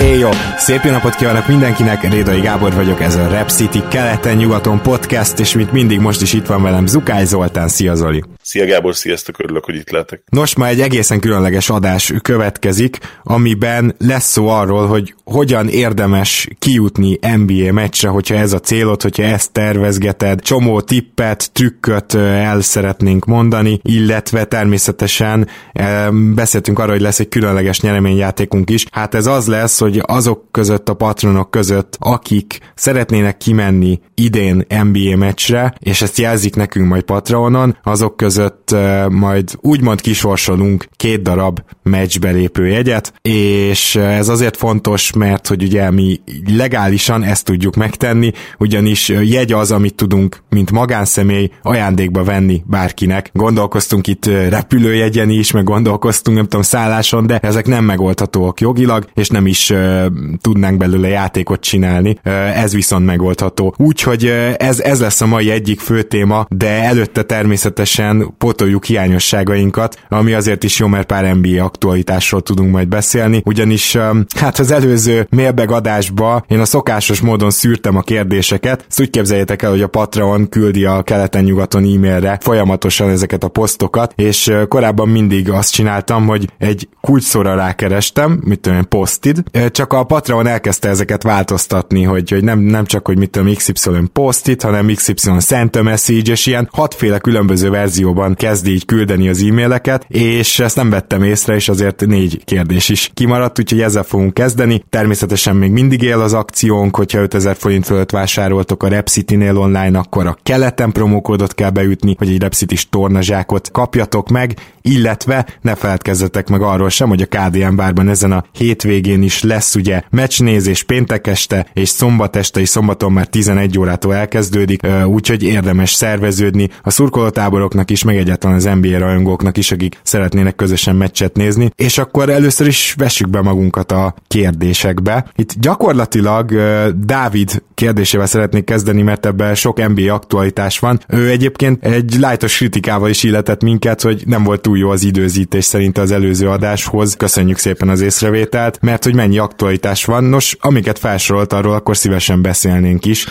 Éjjó! Szép jó napot kívánok mindenkinek, Rédai Gábor vagyok, ez a Rap City keleten-nyugaton podcast, és mint mindig most is itt van velem Zukály Zoltán, szia Zoli! Szia Gábor, sziasztok, örülök, hogy itt lehetek. Nos, ma egy egészen különleges adás következik, amiben lesz szó arról, hogy hogyan érdemes kijutni NBA meccsre, hogyha ez a célod, hogyha ezt tervezgeted, csomó tippet, trükköt el szeretnénk mondani, illetve természetesen beszéltünk arról, hogy lesz egy különleges nyereményjátékunk is. Hát ez az lesz, hogy azok között a patronok között, akik szeretnének kimenni idén NBA meccsre, és ezt jelzik nekünk majd Patreonon, azok között majd úgymond kisorsolunk két darab meccsbelépő jegyet, és ez azért fontos, mert hogy ugye mi legálisan ezt tudjuk megtenni, ugyanis jegy az, amit tudunk, mint magánszemély ajándékba venni bárkinek. Gondolkoztunk itt repülőjegyen is, meg gondolkoztunk, nem tudom, szálláson, de ezek nem megoldhatóak jogilag, és nem is tudnánk belőle játékot csinálni, ez viszont megoldható. Úgyhogy ez, ez lesz a mai egyik fő téma, de előtte természetesen potoljuk hiányosságainkat, ami azért is jó, mert pár NBA aktualitásról tudunk majd beszélni, ugyanis hát az előző mailbag adásba én a szokásos módon szűrtem a kérdéseket, ezt úgy képzeljétek el, hogy a Patreon küldi a keleten-nyugaton e-mailre folyamatosan ezeket a posztokat, és korábban mindig azt csináltam, hogy egy kulcsszóra rákerestem, mit tudom, postid, csak a Patreon elkezdte ezeket változtatni, hogy, hogy nem, nem csak, hogy mit tudom, XY postit, hanem XY sent a message, és ilyen hatféle különböző verzióban kezdi így küldeni az e-maileket, és ezt nem vettem észre, és azért négy kérdés is kimaradt, úgyhogy ezzel fogunk kezdeni. Természetesen még mindig él az akciónk, hogyha 5000 forint fölött vásároltok a Repcity-nél online, akkor a keleten promókódot kell beütni, hogy egy Repcity-s tornazsákot kapjatok meg, illetve ne feledkezzetek meg arról sem, hogy a KDM bárban ezen a hétvégén is lesz ugye meccsnézés péntek este, és szombat este és szombaton már 11 órától elkezdődik, úgyhogy érdemes szerveződni a szurkolótáboroknak is, meg egyáltalán az NBA rajongóknak is, akik szeretnének közösen meccset nézni, és akkor először is vessük be magunkat a kérdésekbe. Itt gyakorlatilag Dávid kérdésével szeretnék kezdeni, mert ebben sok NBA aktualitás van. Ő egyébként egy lájtos kritikával is illetett minket, hogy nem volt túl jó az időzítés szerint az előző adáshoz. Köszönjük szépen az észrevételt, mert hogy mennyi aktualitás van. Nos, amiket felsorolt arról, akkor szívesen beszélnénk is.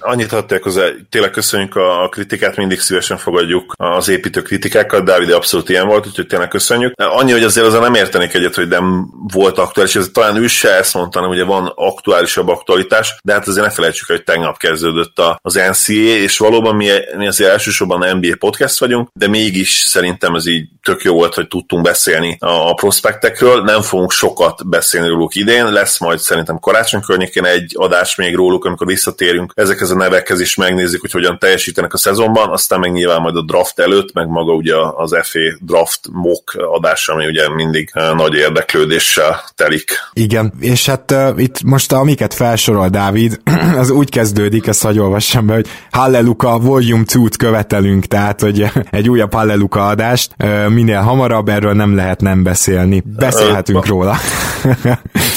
Annyit adták hozzá, tényleg köszönjük a kritikát, mindig szívesen fogadjuk az építő kritikákat, Dávid abszolút ilyen volt, úgyhogy tényleg köszönjük. Annyi, hogy azért azért nem értenék egyet, hogy nem volt aktuális, ez talán ő se ezt mondta, hanem ugye van aktuálisabb aktualitás, de hát azért ne felejtsük, hogy tegnap kezdődött az NCA, és valóban mi, mi azért elsősorban NBA podcast vagyunk, de mégis szerintem ez így tök jó volt, hogy tudtunk beszélni a prospektekről, nem fogunk sokat beszélni róluk idén, lesz majd szerintem karácsony környékén egy adás még róluk, amikor visszatérünk. Ezekhez a nevekhez is megnézzük, hogy hogyan teljesítenek a szezonban, aztán meg nyilván majd a draft előtt, meg maga ugye az FA draft mock adása, ami ugye mindig nagy érdeklődéssel telik. Igen, és hát uh, itt most amiket felsorol Dávid, az úgy kezdődik, ezt hagy olvassam be, hogy Halleluka Volume 2-t követelünk, tehát hogy egy újabb Halleluka adást, uh, minél hamarabb erről nem lehet nem beszélni. Beszélhetünk uh, róla.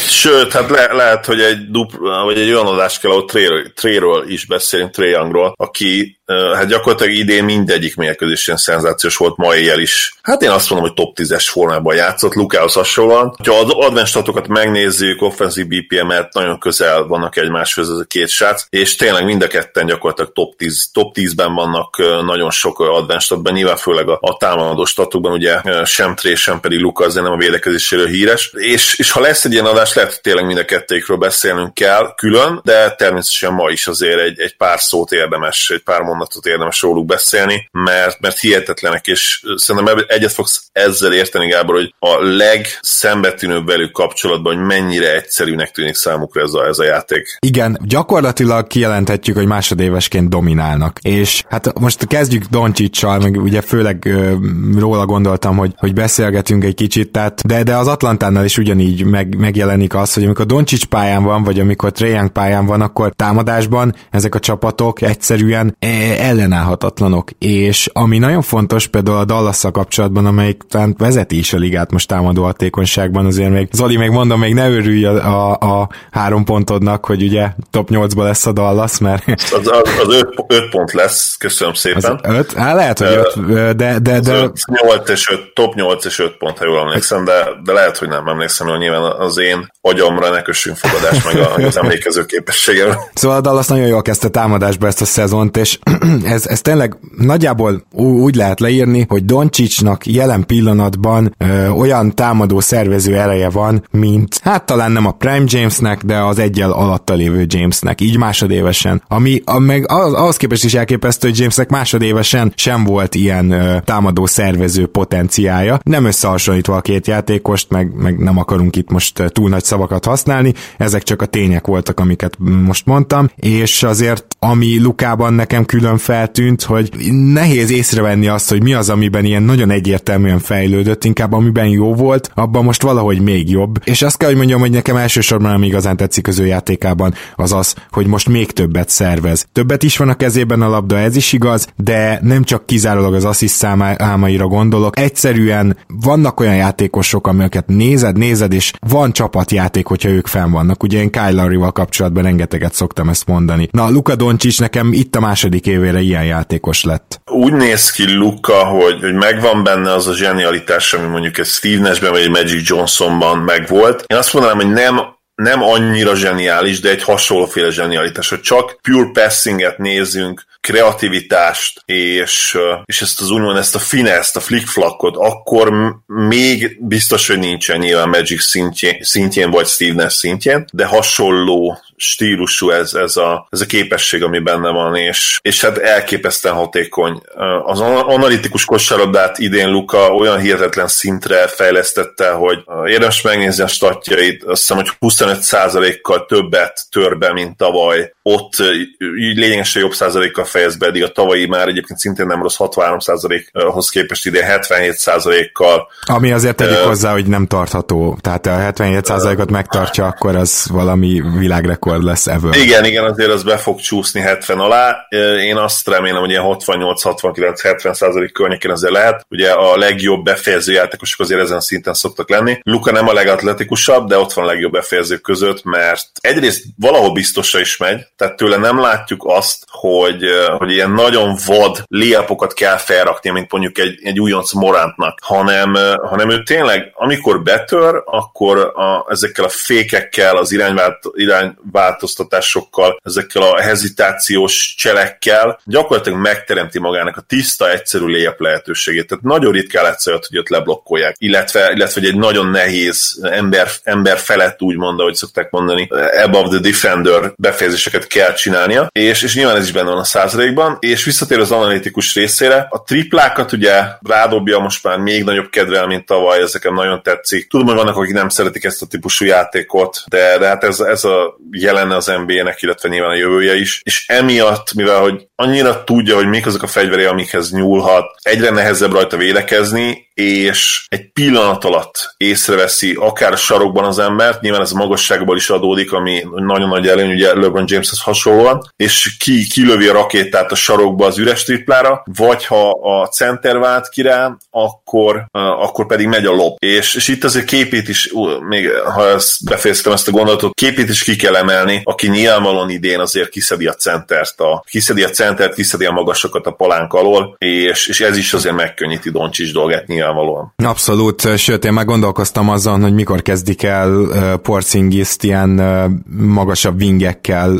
Sőt, hát le, lehet, hogy egy, dupla, vagy egy olyan adás kell, ahol Tréről is beszélünk, Tré Youngról, aki hát gyakorlatilag idén mindegyik mérkőzésen szenzációs volt ma éjjel is. Hát én azt mondom, hogy top 10-es formában játszott, Lukához hasonlóan. Ha az advanced statokat megnézzük, offensive BPM-et nagyon közel vannak egymáshoz ez a két srác, és tényleg mind a ketten gyakorlatilag top, 10, top 10-ben vannak nagyon sok advanced statban, nyilván főleg a, a támadó statokban, ugye sem Tré, sem pedig Luka azért nem a védekezéséről híres. És, és ha lesz egy ilyen adás, lehet tényleg mind a beszélnünk kell külön, de természetesen ma is azért egy, egy pár szót érdemes, egy pár mondat mondatot érdemes róluk beszélni, mert, mert hihetetlenek, és szerintem egyet fogsz ezzel érteni, Gábor, hogy a legszembetűnőbb velük kapcsolatban, hogy mennyire egyszerűnek tűnik számukra ez a, ez a játék. Igen, gyakorlatilag kijelenthetjük, hogy másodévesként dominálnak. És hát most kezdjük Doncsicsal, meg ugye főleg ö, róla gondoltam, hogy, hogy beszélgetünk egy kicsit, tehát, de, de az Atlantánál is ugyanígy meg, megjelenik az, hogy amikor Doncsics pályán van, vagy amikor Trae pályán van, akkor támadásban ezek a csapatok egyszerűen ellenállhatatlanok. És ami nagyon fontos például a dallas kapcsolatban, amelyik talán vezeti is a ligát most támadó hatékonyságban, azért még Zoli még mondom, még ne örülj a, a, a három pontodnak, hogy ugye top 8-ba lesz a Dallas, mert... Az, az, az öt, öt pont lesz, köszönöm szépen. Az öt? Hát lehet, hogy öt, de... de, de... Az 8 és 5, top 8 és 5 pont, ha jól emlékszem, de, de lehet, hogy nem emlékszem, hogy nyilván az én agyamra ne kössünk fogadás meg az emlékező képességem. Szóval a Dallas nagyon jól kezdte támadásba ezt a szezont, és ez, ez tényleg nagyjából úgy lehet leírni, hogy Doncsicsnak jelen pillanatban ö, olyan támadó szervező ereje van, mint hát talán nem a Prime Jamesnek, de az egyel alatta lévő Jamesnek, így másodévesen. Ami a, meg az, ahhoz képest is elképesztő, hogy Jamesnek másodévesen sem volt ilyen ö, támadó szervező potenciája. Nem összehasonlítva a két játékost, meg, meg nem akarunk itt most túl nagy szavakat használni, ezek csak a tények voltak, amiket most mondtam, és azért ami Lukában nekem külön feltűnt, hogy nehéz észrevenni azt, hogy mi az, amiben ilyen nagyon egyértelműen fejlődött, inkább amiben jó volt, abban most valahogy még jobb. És azt kell, hogy mondjam, hogy nekem elsősorban ami igazán tetszik az ő játékában, az az, hogy most még többet szervez. Többet is van a kezében a labda, ez is igaz, de nem csak kizárólag az assziszt számaira gondolok. Egyszerűen vannak olyan játékosok, amiket nézed, nézed, és van csapatjáték, hogyha ők fenn vannak. Ugye én Kyle Lowry-val kapcsolatban rengeteget szoktam ezt mondani. Na, Luka Doncsics nekem itt a második évére ilyen játékos lett. Úgy néz ki Luka, hogy, hogy megvan benne az a zsenialitás, ami mondjuk egy Steve Nashben vagy egy Magic Johnsonban megvolt. Én azt mondanám, hogy nem nem annyira zseniális, de egy hasonlóféle zsenialitás, hogy csak pure passinget nézünk, kreativitást, és, és ezt az úgymond ezt a finest, a flickflakot, akkor még biztos, hogy nincsen nyilván Magic szintjén, szintjén vagy Steve Nash szintjén, de hasonló stílusú ez, ez, a, ez a képesség, ami benne van, és, és hát elképesztően hatékony. Az analitikus kosárlabdát idén Luka olyan hihetetlen szintre fejlesztette, hogy érdemes megnézni a statjait, azt hiszem, hogy 25%-kal többet tör be, mint tavaly. Ott lényegesen jobb százalékkal fejez be, eddig a tavalyi már egyébként szintén nem rossz 63%-hoz képest ide 77%-kal. Ami azért tegyük uh, hozzá, hogy nem tartható. Tehát a 77%-ot megtartja, akkor az valami világrekord rekord lesz ever. Igen, igen, azért az be fog csúszni 70 alá. Én azt remélem, hogy ilyen 68-69-70 százalék környékén azért lehet. Ugye a legjobb befejező játékosok azért ezen szinten szoktak lenni. Luka nem a legatletikusabb, de ott van a legjobb befejezők között, mert egyrészt valahol biztosra is megy, tehát tőle nem látjuk azt, hogy, hogy ilyen nagyon vad léapokat kell felrakni, mint mondjuk egy, egy újonc Morántnak, hanem, hanem ő tényleg, amikor betör, akkor a, ezekkel a fékekkel, az irányvált, irányvált változtatásokkal, ezekkel a hezitációs cselekkel gyakorlatilag megteremti magának a tiszta, egyszerű léjebb lehetőségét. Tehát nagyon ritkán lesz olyat, hogy ott leblokkolják. Illetve, illetve hogy egy nagyon nehéz ember, ember felett úgy mondta, hogy szokták mondani, above the defender befejezéseket kell csinálnia, és, és nyilván ez is benne van a százalékban, és visszatér az analitikus részére, a triplákat ugye rádobja most már még nagyobb kedvel, mint tavaly, ezeken nagyon tetszik. Tudom, hogy vannak, akik nem szeretik ezt a típusú játékot, de, de hát ez, ez a jelenne az NBA-nek, illetve nyilván a jövője is, és emiatt, mivel hogy annyira tudja, hogy mik azok a fegyverei, amikhez nyúlhat, egyre nehezebb rajta védekezni, és egy pillanat alatt észreveszi akár sarokban az embert, nyilván ez a magasságból is adódik, ami nagyon nagy előny, ugye LeBron Jameshez hasonlóan, és ki kilövi a rakétát a sarokba az üres triplára, vagy ha a center vált ki rá, akkor, akkor pedig megy a lob. És, és itt azért képét is, még ha ezt befejeztem ezt a gondolatot, képét is ki kell emelni, aki nyilvánvalóan idén azért kiszedi a centert, a, kiszedi a centert, kiszedi a magasokat a palánk alól, és, és ez is azért megkönnyíti Doncsics dolgát nyilván nyilvánvalóan. Abszolút, sőt, én meg gondolkoztam azon, hogy mikor kezdik el Porzingiszt ilyen magasabb vingekkel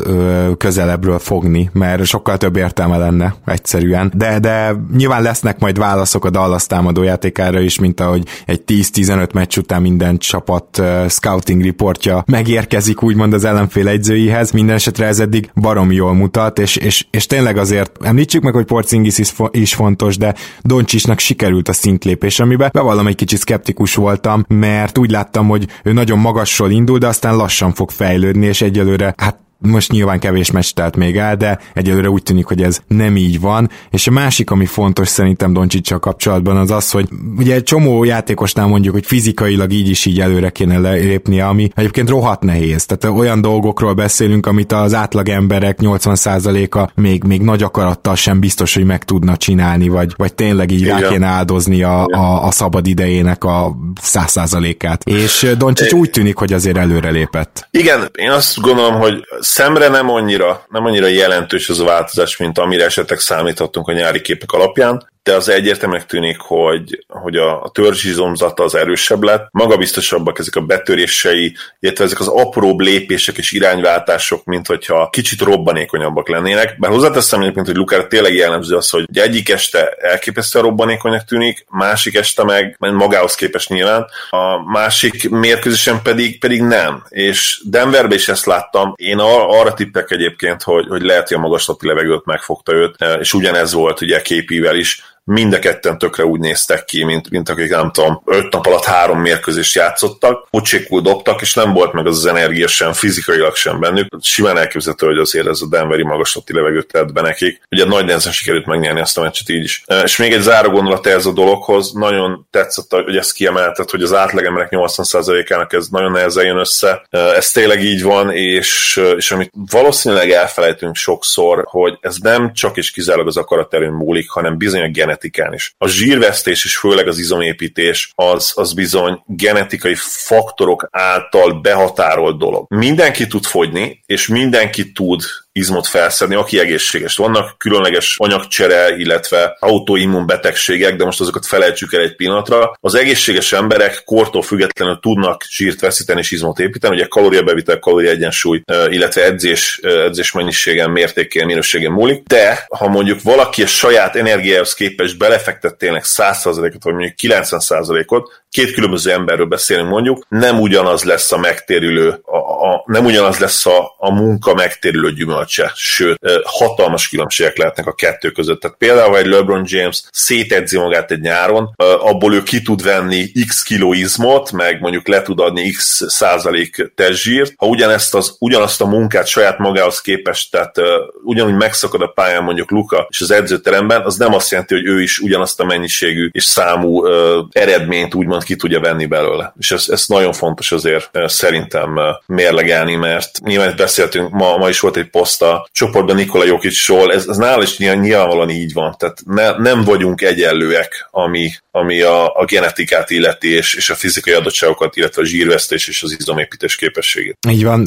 közelebbről fogni, mert sokkal több értelme lenne egyszerűen. De, de nyilván lesznek majd válaszok a Dallas támadójátékára is, mint ahogy egy 10-15 meccs után minden csapat scouting reportja megérkezik úgymond az ellenfél egyzőihez. Minden esetre ez eddig barom jól mutat, és, és, és tényleg azért említsük meg, hogy Porzingis is, is fontos, de Doncsisnak sikerült a szintlépés, amiben bevallom egy kicsit szkeptikus voltam, mert úgy láttam, hogy ő nagyon magasról indul, de aztán lassan fog fejlődni, és egyelőre hát most nyilván kevés meccs telt még el, de egyelőre úgy tűnik, hogy ez nem így van. És a másik, ami fontos szerintem Doncsicsal kapcsolatban, az az, hogy ugye egy csomó játékosnál mondjuk, hogy fizikailag így is így előre kéne lépnie, ami egyébként rohadt nehéz. Tehát olyan dolgokról beszélünk, amit az átlag emberek 80%-a még, még nagy akarattal sem biztos, hogy meg tudna csinálni, vagy, vagy tényleg így Igen. rá kéne áldozni a, a, a szabad idejének a 100%-át. És Doncsics úgy tűnik, hogy azért előre lépett. Igen, én azt gondolom, hogy szemre nem annyira, nem annyira jelentős az a változás, mint amire esetleg számítottunk a nyári képek alapján, de az egyértelműen tűnik, hogy, hogy a, a törzsizomzata az erősebb lett, magabiztosabbak ezek a betörései, illetve ezek az apróbb lépések és irányváltások, mint hogyha kicsit robbanékonyabbak lennének. Bár hozzáteszem egyébként, hogy Lukára tényleg jellemző az, hogy egyik este elképesztően robbanékonyak tűnik, másik este meg magához képest nyilván, a másik mérkőzésen pedig, pedig nem. És Denverbe is ezt láttam. Én ar- arra tippek egyébként, hogy, hogy lehet, hogy a magaslati levegőt megfogta őt, és ugyanez volt ugye képivel is mind a ketten tökre úgy néztek ki, mint, mint akik nem tudom, öt nap alatt három mérkőzést játszottak, pocsékul dobtak, és nem volt meg az az energia sem, fizikailag sem bennük. Simán elképzelhető, hogy azért ez a Denveri magaslati levegőt tett be nekik. Ugye nagy nehezen sikerült megnyerni ezt a meccset így is. És még egy záró gondolat ez a dologhoz, nagyon tetszett, hogy ezt kiemelted, hogy az átlagemberek 80%-ának ez nagyon nehezen jön össze. Ez tényleg így van, és, és amit valószínűleg elfelejtünk sokszor, hogy ez nem csak és kizárólag az akaraterőn múlik, hanem bizony a genetikán is. A zsírvesztés és főleg az izomépítés az, az bizony genetikai faktorok által behatárolt dolog. Mindenki tud fogyni, és mindenki tud izmot felszedni, aki egészséges. Vannak különleges anyagcsere, illetve autoimmun betegségek, de most azokat felejtsük el egy pillanatra. Az egészséges emberek kortól függetlenül tudnak zsírt veszíteni és izmot építeni, ugye kalóriabevitel, kalória egyensúly, illetve edzés, edzés mennyiségen, mértékén, minőségen múlik, de ha mondjuk valaki a saját energiához képest belefektet tényleg 100%-ot, vagy mondjuk 90%-ot, két különböző emberről beszélünk mondjuk, nem ugyanaz lesz a megtérülő, a, a, nem ugyanaz lesz a, a munka megtérülő gyümölcse, sőt, hatalmas különbségek lehetnek a kettő között. Tehát például, egy LeBron James szétedzi magát egy nyáron, abból ő ki tud venni x kiló izmot, meg mondjuk le tud adni x százalék testzsírt, ha ugyanezt az, ugyanazt a munkát saját magához képest, tehát uh, ugyanúgy megszakad a pályán mondjuk Luka és az edzőteremben, az nem azt jelenti, hogy ő is ugyanazt a mennyiségű és számú uh, eredményt úgymond ki tudja venni belőle. És ez, ez nagyon fontos azért szerintem mérlegelni, mert nyilván beszéltünk, ma, ma is volt egy poszt csoportban Nikola Jokicsról, ez, ez nála is nyilvánvalóan így van, tehát ne, nem vagyunk egyenlőek, ami, ami a, a genetikát illeti, és, és a fizikai adottságokat, illetve a zsírvesztés és az izomépítés képességét. Így van,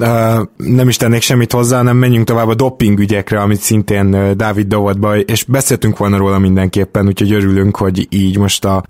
nem is tennék semmit hozzá, nem menjünk tovább a doping ügyekre, amit szintén Dávid Dovodba, és beszéltünk volna róla mindenképpen, úgyhogy örülünk, hogy így most a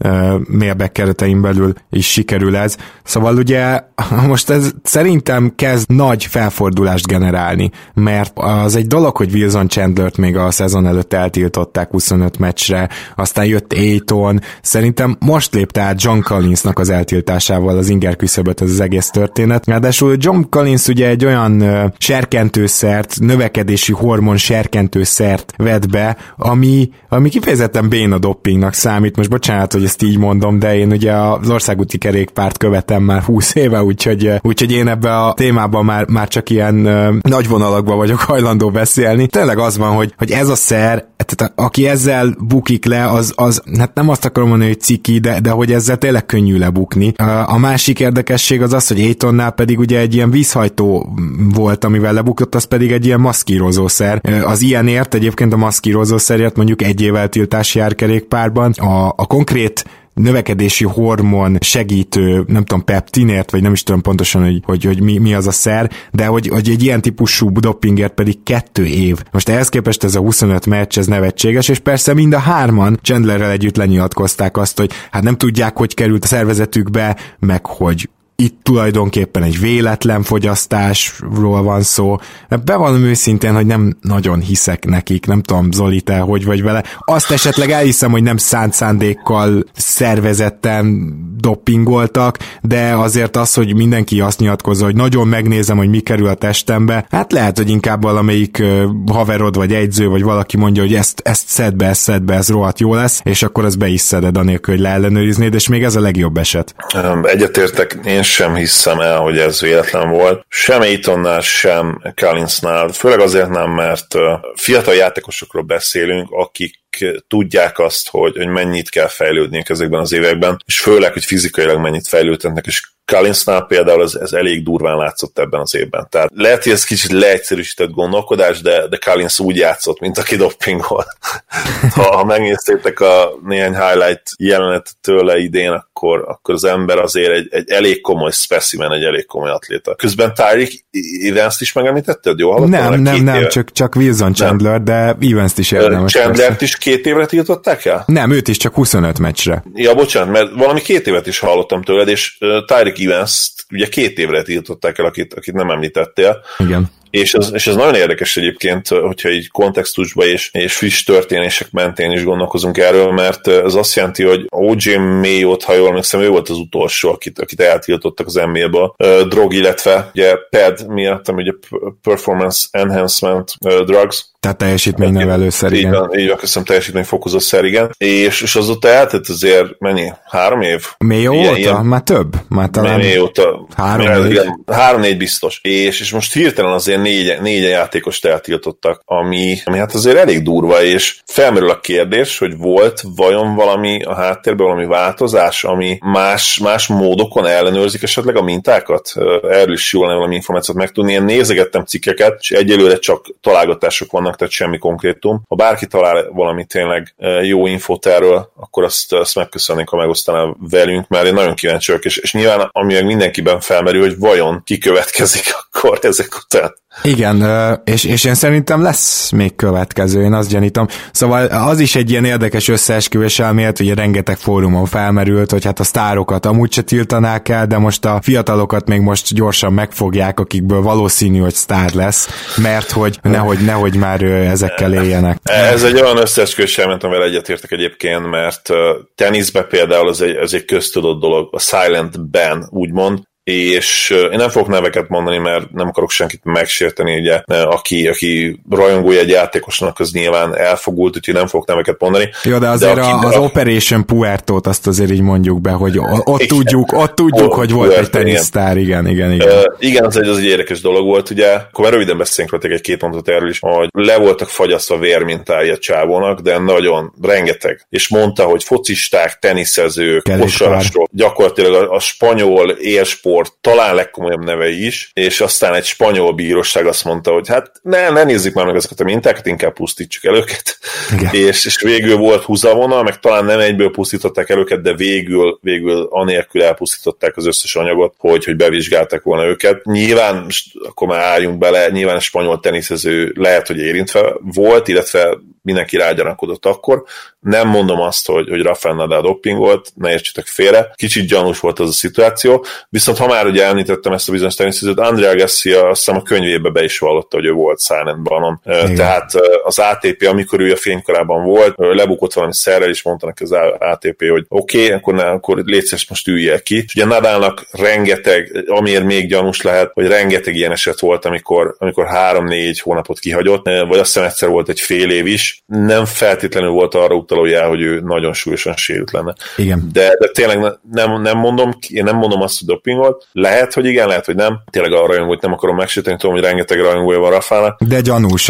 mailback keretein belül is sikerül ez. Szóval ugye most ez szerintem kezd nagy felfordulást generálni, mert az egy dolog, hogy Wilson Chandlert még a szezon előtt eltiltották 25 meccsre, aztán jött Aiton, szerintem most lépte át John Collinsnak az eltiltásával az inger küszöböt ez az egész történet. Ráadásul John Collins ugye egy olyan serkentőszert, növekedési hormon serkentőszert vett be, ami, ami kifejezetten béna doppingnak számít. Most bocsánat, hogy ezt így mondom, de én ugye az országúti kerékpárt követem már 20 éve, úgyhogy, úgyhogy én ebbe a témában már, már csak ilyen uh, nagy vonalakban vagyok hajlandó beszélni. Tényleg az van, hogy, hogy ez a szer, tehát aki ezzel bukik le, az, az hát nem azt akarom mondani, hogy ciki, de, de hogy ezzel tényleg könnyű lebukni. A másik érdekesség az az, hogy Aitonnál pedig ugye egy ilyen vízhajtó volt, amivel lebukott, az pedig egy ilyen maszkírozószer. Az ilyenért egyébként a maszkírozószerért mondjuk egy évvel tiltás jár kerékpárban. A, a konkrét növekedési hormon segítő, nem tudom, peptinért, vagy nem is tudom pontosan, hogy, hogy, hogy mi, mi az a szer, de hogy, hogy egy ilyen típusú dopingért pedig kettő év. Most ehhez képest ez a 25 meccs, ez nevetséges, és persze mind a hárman Chandlerrel együtt lenyilatkozták azt, hogy hát nem tudják, hogy került a szervezetükbe, meg hogy itt tulajdonképpen egy véletlen fogyasztásról van szó. Bevallom őszintén, hogy nem nagyon hiszek nekik, nem tudom, Zoli, te hogy vagy vele. Azt esetleg elhiszem, hogy nem szánt szándékkal szervezetten dopingoltak, de azért az, hogy mindenki azt nyilatkozza, hogy nagyon megnézem, hogy mi kerül a testembe, hát lehet, hogy inkább valamelyik haverod, vagy egyző, vagy valaki mondja, hogy ezt, ezt szed be, ezt szed be, ez rohadt jó lesz, és akkor az be is szeded, anélkül, hogy leellenőriznéd, és még ez a legjobb eset. Egyetértek, én sem hiszem el, hogy ez véletlen volt. Sem Aitonnál, sem Collinsnál, főleg azért nem, mert fiatal játékosokról beszélünk, akik tudják azt, hogy, hogy mennyit kell fejlődniük ezekben az években, és főleg, hogy fizikailag mennyit fejlődhetnek, és Collinsnál például ez, ez elég durván látszott ebben az évben. Tehát lehet, hogy ez kicsit leegyszerűsített gondolkodás, de, de Collins úgy játszott, mint aki doppingol. ha, ha megnéztétek a néhány highlight jelenet tőle idén, akkor, akkor az ember azért egy, egy elég komoly specimen, egy elég komoly atléta. Közben Tyreek Evans-t is megemlítetted? Jó hallottam? Nem, nem, nem, csak, csak Wilson Chandler, nem. de Evans-t is érdemes. Chandler-t is két évre tiltották el? Nem, őt is csak 25 meccsre. Ja, bocsánat, mert valami két évet is hallottam tőled, és uh, Tyreek Evans ugye két évre tiltották el, akit, akit nem említettél. Igen. És ez, és ez nagyon érdekes egyébként, hogyha így kontextusba és, és friss történések mentén is gondolkozunk erről, mert ez azt jelenti, hogy OJ Mayo-t, ha jól emlékszem, ő volt az utolsó, akit, akit eltiltottak az NBA-ba. Drog, illetve ugye PED miatt, ami ugye Performance Enhancement Drugs, tehát teljesítménynevelőszer, igen. Igen, így van, köszönöm, teljesítményfokozószer, igen. És, és azóta eltett azért mennyi? Három év? Mi óta? Ilyen, Már több? Már talán... Mi óta? Három, négy? Három-négy biztos. És, és most hirtelen azért négy, négy játékost eltiltottak, ami, ami hát azért elég durva, és felmerül a kérdés, hogy volt vajon valami a háttérben, valami változás, ami más, más módokon ellenőrzik esetleg a mintákat? Erről is jól valami információt megtudni. Én nézegettem cikkeket, és egyelőre csak találgatások vannak tehát semmi konkrétum. Ha bárki talál valami tényleg jó infót erről, akkor azt, azt megköszönnénk, ha megosztaná velünk, mert én nagyon kíváncsi vagyok, és, és nyilván ami meg mindenkiben felmerül, hogy vajon ki következik akkor ezek után. Igen, és, és én szerintem lesz még következő, én azt gyanítom. Szóval az is egy ilyen érdekes összeesküvés elmélet, hogy rengeteg fórumon felmerült, hogy hát a sztárokat amúgy se tiltanák el, de most a fiatalokat még most gyorsan megfogják, akikből valószínű, hogy sztár lesz, mert hogy nehogy, nehogy már ezekkel éljenek. Ez egy olyan összeesküvés elmélet, amivel egyetértek egyébként, mert teniszbe például ez egy, ez egy köztudott dolog, a silent ban, úgymond, és én nem fogok neveket mondani, mert nem akarok senkit megsérteni, ugye, aki, aki rajongója egy játékosnak, az nyilván elfogult, úgyhogy nem fogok neveket mondani. Jó, de azért de aki, az a... Operation Puerto-t azt azért így mondjuk be, hogy ott igen. tudjuk, ott tudjuk, hogy volt Puerto, egy tenisztár, igen, igen, igen. Uh, igen, az egy, az egy érdekes dolog volt, ugye, akkor már röviden beszélünk egy-két pontot erről is, hogy le voltak fagyasztva vérmintája a csávónak, de nagyon rengeteg. És mondta, hogy focisták, teniszezők, kosarasról, gyakorlatilag a, a spanyol élsport sport talán legkomolyabb neve is, és aztán egy spanyol bíróság azt mondta, hogy hát ne, ne nézzük már meg ezeket a mintákat, inkább pusztítsuk el őket. És, és végül volt húzavona, meg talán nem egyből pusztították el őket, de végül, végül anélkül elpusztították az összes anyagot, hogy, hogy bevizsgálták volna őket. Nyilván, akkor már álljunk bele, nyilván a spanyol teniszező lehet, hogy érintve volt, illetve mindenki rágyanakodott akkor. Nem mondom azt, hogy, hogy Rafael Nadal dopingolt, ne értsetek félre. Kicsit gyanús volt az a szituáció, viszont ha már ugye említettem ezt a bizonyos teniszezőt, Andrea Garcia azt hiszem a könyvébe be is vallotta, hogy ő volt silent banon. Igen. Tehát az ATP, amikor ő a fénykorában volt, lebukott valami szerrel, és mondta neki az ATP, hogy oké, okay, akkor, ne, akkor légy most üljél ki. És ugye Nadalnak rengeteg, amiért még gyanús lehet, hogy rengeteg ilyen eset volt, amikor, amikor három-négy hónapot kihagyott, vagy azt hiszem egyszer volt egy fél év is, nem feltétlenül volt arra utaló jel, hogy ő nagyon súlyosan sérült lenne. Igen. De, de tényleg nem, nem mondom, én nem mondom azt, hogy dopingolt. Lehet, hogy igen, lehet, hogy nem. Tényleg a rajongót nem akarom megsérteni, tudom, hogy rengeteg rajongója van Rafának. De gyanús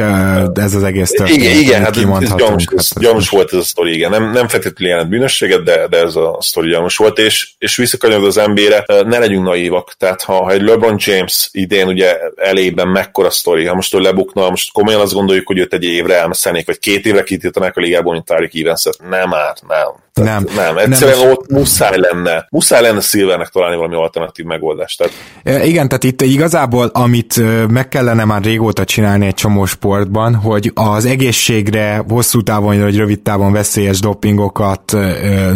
ez az egész történet. Igen, igen hát ez gyanús, ez gyanús volt ez a sztori, igen. Nem, nem feltétlenül jelent bűnösséget, de, de ez a sztori gyanús volt, és, és visszakanyarod az NBA-re, ne legyünk naívak. Tehát ha, ha egy LeBron James idén ugye elében mekkora sztori, ha most ő lebukna, most komolyan azt gondoljuk, hogy őt egy évre elmeszenék, vagy két évre kitiltanák a ligából, mint Tyreek evans Nem már, nem. Nem. Nem, egyszerűen nem, ott muszáj lenne, muszáj lenne Silvernek találni valami alternatív megoldást. Tehát... E, igen, tehát itt igazából, amit meg kellene már régóta csinálni egy csomó sportban, hogy az egészségre hosszú távon vagy rövid távon veszélyes dopingokat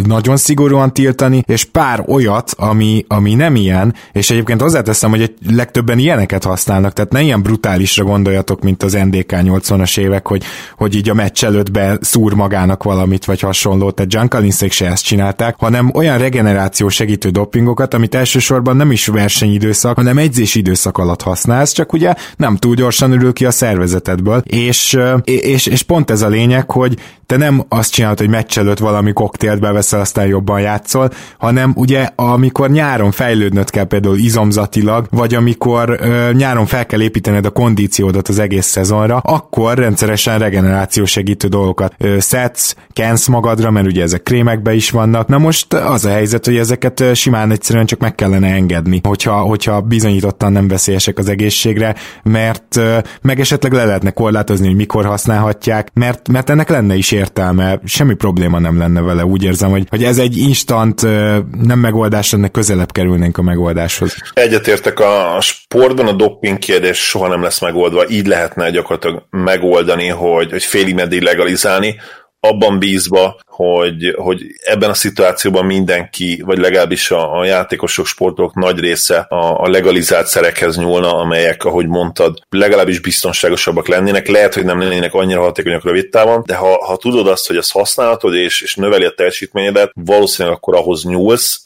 nagyon szigorúan tiltani, és pár olyat, ami, ami nem ilyen, és egyébként hozzáteszem, hogy egy legtöbben ilyeneket használnak, tehát ne ilyen brutálisra gondoljatok, mint az NDK 80-as évek, hogy, hogy így a meccs előtt szúr magának valamit, vagy hasonló, tehát Giancalinszék se ezt csinálták, hanem olyan regeneráció segítő dopingokat, amit elsősorban nem is versenyidőszak, hanem edzésidőszak alatt használsz, csak ugye nem túl gyorsan ürül ki a szervezetedből, és, és, és pont ez a lényeg, hogy te nem azt csinálod, hogy meccs előtt valami koktélt beveszel, aztán jobban játszol, hanem ugye amikor nyáron fejlődnöd kell például izomzatilag, vagy amikor ö, nyáron fel kell építened a kondíciódat az egész szezonra, akkor rendszeresen regeneráció segítő dolgokat ö, szedsz, kensz magadra, mert ugye ezek krémekbe is vannak. Na most az a helyzet, hogy ezeket simán egyszerűen csak meg kellene engedni, hogyha, hogyha bizonyítottan nem veszélyesek az egészségre, mert ö, meg esetleg le lehetne korlátozni, hogy mikor használhatják, mert, mert ennek lenne is értelme, semmi probléma nem lenne vele. Úgy érzem, hogy, hogy ez egy instant nem megoldás, ennek közelebb kerülnénk a megoldáshoz. Egyetértek a sportban a doping kérdés soha nem lesz megoldva, így lehetne gyakorlatilag megoldani, hogy, hogy félig meddig legalizálni, abban bízva, hogy, hogy ebben a szituációban mindenki, vagy legalábbis a, a játékosok, sportolók nagy része a, a legalizált szerekhez nyúlna, amelyek, ahogy mondtad, legalábbis biztonságosabbak lennének. Lehet, hogy nem lennének annyira hatékonyak rövid távon, de ha, ha tudod azt, hogy ezt használhatod, és, és növeli a teljesítményedet, valószínűleg akkor ahhoz nyúlsz,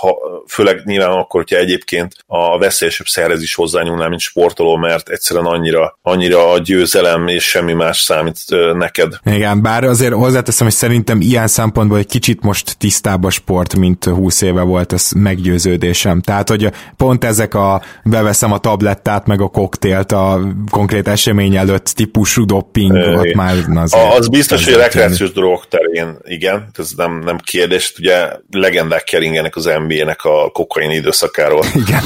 ha, főleg nyilván akkor, hogyha egyébként a veszélyesebb szerhez is hozzányúlnál, mint sportoló, mert egyszerűen annyira, annyira a győzelem és semmi más számít neked. Igen, bár azért hozzáteszem, hogy szerintem ilyen szempontból egy kicsit most tisztább a sport, mint 20 éve volt, ez meggyőződésem. Tehát, hogy pont ezek a beveszem a tablettát, meg a koktélt a konkrét esemény előtt típusú dopping, ott már azért, Az biztos, hogy a rekreációs drog terén, igen, ez nem, nem kérdés, ugye legendák keringenek az NBA-nek a kokain időszakáról. Igen.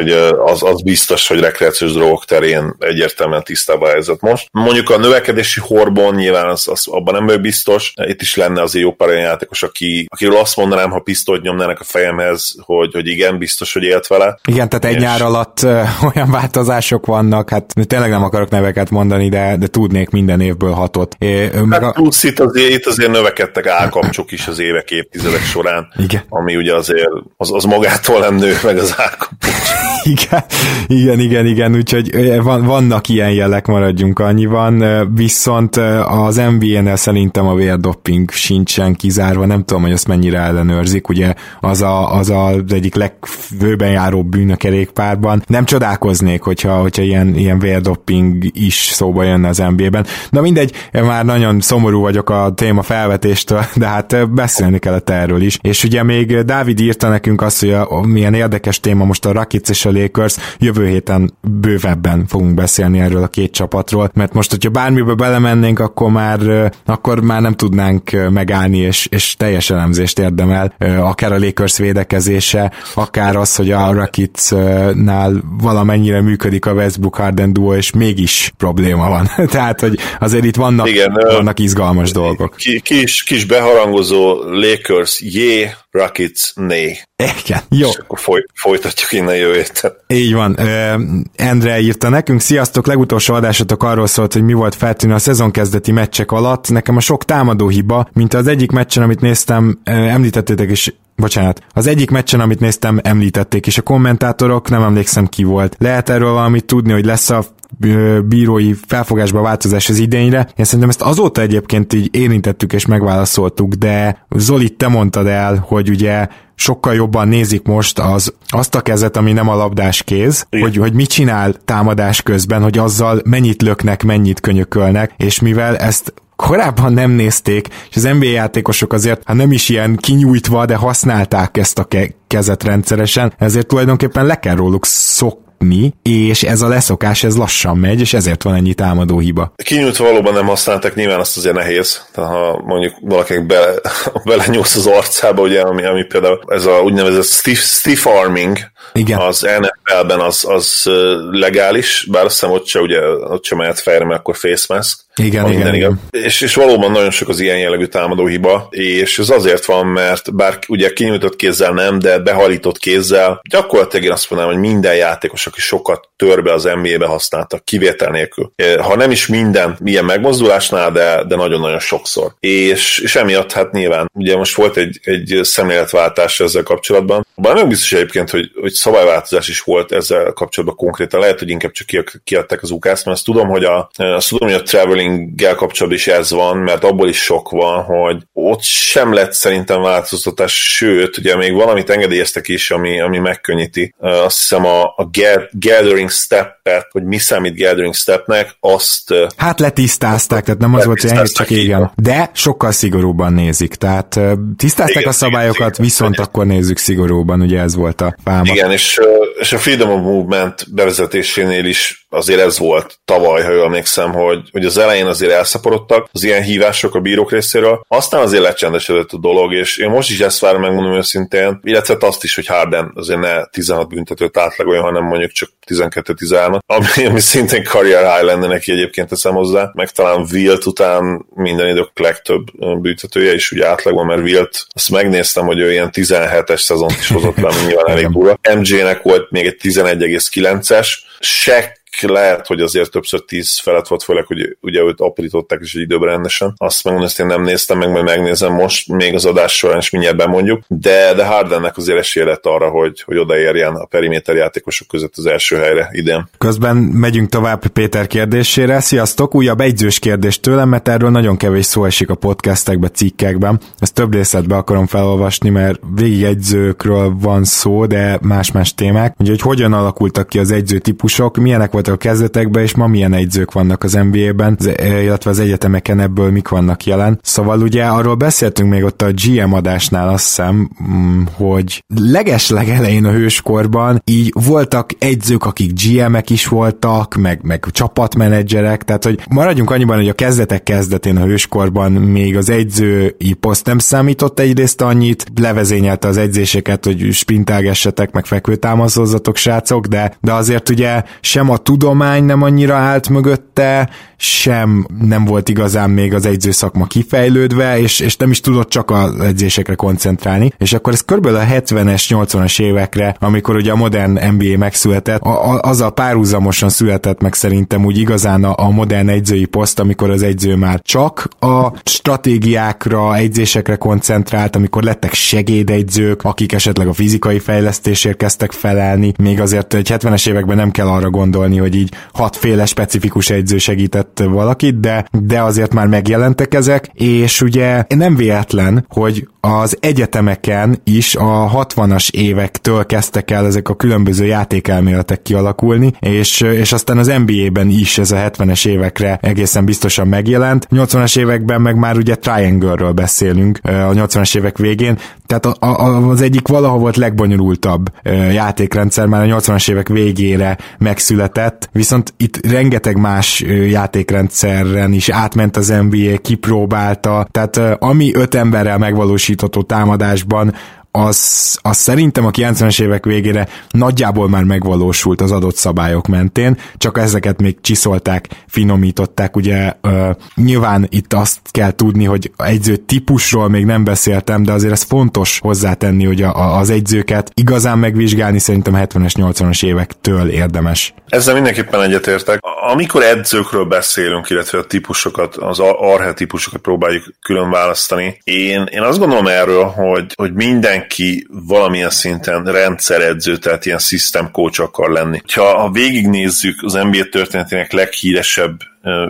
Úgyhogy az, az biztos, hogy rekreációs drogok terén egyértelműen tisztább a helyzet most. Mondjuk a növekedési hormon nyilván az, az abban nem vagyok biztos. Itt is lenne azért jó pár olyan játékos, aki, akiről azt mondanám, ha pisztolyt nyomnának a fejemhez, hogy, hogy igen, biztos, hogy élt vele. Igen, tehát egy és... nyár alatt olyan változások vannak, hát tényleg nem akarok neveket mondani, de, de tudnék minden évből hatot. É, meg hát a... plusz itt azért, itt azért növekedtek állkapcsok is az évek, évtizedek során, igen. ami ugye azért az, az magától nem nő meg az állkapcsok. Igen, igen, igen, igen, úgyhogy van, vannak ilyen jelek, maradjunk annyiban, viszont az NBA-nél szerintem a vérdopping sincsen kizárva, nem tudom, hogy azt mennyire ellenőrzik, ugye az a, az, a, az egyik legfőben járó bűn a kerékpárban. Nem csodálkoznék, hogyha, hogyha ilyen, ilyen vérdopping is szóba jönne az NBA-ben. Na mindegy, már nagyon szomorú vagyok a téma felvetéstől, de hát beszélni kellett erről is. És ugye még Dávid írta nekünk azt, hogy a, milyen érdekes téma most a Rakic és a Lakers. Jövő héten bővebben fogunk beszélni erről a két csapatról, mert most, hogyha bármibe belemennénk, akkor már, akkor már nem tudnánk megállni, és, és teljes elemzést érdemel, akár a Lakers védekezése, akár az, hogy a Rakicnál valamennyire működik a Westbrook Harden duo, és mégis probléma van. Tehát, hogy azért itt vannak, Igen, vannak izgalmas dolgok. Kis, kis beharangozó Lakers, jé, Rockets, né. Igen, jó. És akkor foly, folytatjuk innen jövő héten. Így van. Endre írta nekünk, sziasztok, legutolsó adásatok arról szólt, hogy mi volt feltűnő a szezon kezdeti meccsek alatt. Nekem a sok támadó hiba, mint az egyik meccsen, amit néztem, említettétek is bocsánat, az egyik meccsen, amit néztem, említették, és a kommentátorok, nem emlékszem ki volt. Lehet erről valamit tudni, hogy lesz a bírói felfogásba változás az idényre. Én szerintem ezt azóta egyébként így érintettük és megválaszoltuk, de Zoli, te mondtad el, hogy ugye sokkal jobban nézik most az, azt a kezet, ami nem a labdás kéz, hogy, hogy mit csinál támadás közben, hogy azzal mennyit löknek, mennyit könyökölnek, és mivel ezt korábban nem nézték, és az NBA játékosok azért, ha nem is ilyen kinyújtva, de használták ezt a ke- kezet rendszeresen, ezért tulajdonképpen le kell róluk szok mi, és ez a leszokás, ez lassan megy, és ezért van ennyi támadó hiba. Kinyújtva valóban nem használtak, nyilván azt azért nehéz. Tehát ha mondjuk valakinek bele, belenyúlsz az arcába, ugye, ami, ami például ez a úgynevezett stiff, stiff arming, Igen. az NFL-ben az, az legális, bár azt hiszem ott se, ugye, ott sem mehet fejre, mert akkor face mask. Igen, igen, Minden igen. És, és valóban nagyon sok az ilyen jellegű támadó hiba, és ez azért van, mert bár ugye kinyújtott kézzel nem, de behalított kézzel, gyakorlatilag én azt mondanám, hogy minden játékos, aki sokat törbe az NBA-be használtak, kivétel nélkül. Ha nem is minden milyen megmozdulásnál, de, de nagyon-nagyon sokszor. És, és emiatt hát nyilván, ugye most volt egy, egy szemléletváltás ezzel kapcsolatban. Bár nem biztos egyébként, hogy, hogy szabályváltozás is volt ezzel kapcsolatban konkrétan. Lehet, hogy inkább csak kiadták az ukász, mert azt tudom, hogy a, azt tudom, hogy a travelinggel kapcsolatban is ez van, mert abból is sok van, hogy ott sem lett szerintem változtatás, sőt, ugye még valamit engedélyeztek is, ami, ami megkönnyíti. Azt hiszem a, a gathering step-et, hogy mi számít gathering stepnek, azt... Hát letisztázták, tehát nem az volt, hogy ennyi, csak igen. De sokkal szigorúbban nézik, tehát tisztázták igen, a szabályokat, igen, viszont igen. akkor nézzük szigorúban, ugye ez volt a fáma. Igen, és, és a Freedom of Movement bevezetésénél is azért ez volt tavaly, ha jól emlékszem, hogy, hogy az elején azért elszaporodtak az ilyen hívások a bírók részéről, aztán azért lecsendesedett a dolog, és én most is ezt várom, megmondom őszintén, illetve azt is, hogy Harden azért ne 16 büntetőt átlagoljon, hanem mondjuk csak 12-13, ami, ami szintén career high lenne neki egyébként teszem hozzá, meg talán Wilt után minden idők legtöbb büntetője is ugye átlagban, mert Wilt, azt megnéztem, hogy ő ilyen 17-es szezont is hozott le, nyilván elég durva. MJ-nek volt még egy 11,9-es, Shaq lehet, hogy azért többször tíz felett volt, főleg, hogy ugye őt aprították is időben rendesen. Azt megmondom, ezt én nem néztem meg, majd megnézem most, még az adás során is mindjárt bemondjuk, de, de Hardennek azért esélye lett arra, hogy, hogy odaérjen a periméter játékosok között az első helyre idén. Közben megyünk tovább Péter kérdésére. Sziasztok! Újabb egyzős kérdés tőlem, mert erről nagyon kevés szó esik a podcastekbe, cikkekben. Ezt több részletbe akarom felolvasni, mert végig egyzőkről van szó, de más-más témák. Ugye, hogy hogyan alakultak ki az egyző típusok, milyenek voltak a kezdetekben, és ma milyen egyzők vannak az NBA-ben, illetve az egyetemeken ebből mik vannak jelen. Szóval ugye arról beszéltünk még ott a GM adásnál azt hiszem, mm, hogy legesleg elején a hőskorban így voltak egyzők, akik GM-ek is voltak, meg, meg csapatmenedzserek, tehát hogy maradjunk annyiban, hogy a kezdetek kezdetén a hőskorban még az egyzői poszt nem számított egyrészt annyit, levezényelte az edzéseket, hogy sprintelgessetek, meg fekvőtámaszozzatok srácok, de, de azért ugye sem a tudomány nem annyira állt mögötte, sem nem volt igazán még az egyzőszakma kifejlődve, és, és nem is tudott csak az edzésekre koncentrálni, és akkor ez körülbelül a 70-es, 80-as évekre, amikor ugye a modern NBA megszületett, a, a, az a párhuzamosan született meg szerintem úgy igazán a, a modern egyzői poszt, amikor az egyző már csak a stratégiákra, egyzésekre koncentrált, amikor lettek segédegyzők, akik esetleg a fizikai fejlesztésért kezdtek felelni, még azért egy 70-es években nem kell arra gondolni, hogy így hatféle specifikus egyző segített valakit, de, de azért már megjelentek ezek, és ugye nem véletlen, hogy az egyetemeken is a 60-as évektől kezdtek el ezek a különböző játékelméletek kialakulni, és, és aztán az NBA-ben is ez a 70-es évekre egészen biztosan megjelent. 80-as években meg már ugye Triangle-ről beszélünk a 80-as évek végén, tehát a, a, az egyik valaha volt legbonyolultabb játékrendszer már a 80-as évek végére megszületett, viszont itt rengeteg más játékrendszeren is átment az NBA, kipróbálta, tehát ami öt emberrel megvalósítható támadásban az, az szerintem a 90-es évek végére nagyjából már megvalósult az adott szabályok mentén, csak ezeket még csiszolták, finomították, ugye ö, nyilván itt azt kell tudni, hogy egyző típusról még nem beszéltem, de azért ez fontos hozzátenni, hogy a, a, az egyzőket igazán megvizsgálni szerintem 70-es, 80-as évektől érdemes. Ezzel mindenképpen egyetértek. Amikor edzőkről beszélünk, illetve a típusokat, az archetípusokat próbáljuk külön választani, én, én azt gondolom erről, hogy, hogy minden mindenki valamilyen szinten rendszeredző, tehát ilyen system coach akar lenni. Ha, ha végignézzük az NBA történetének leghíresebb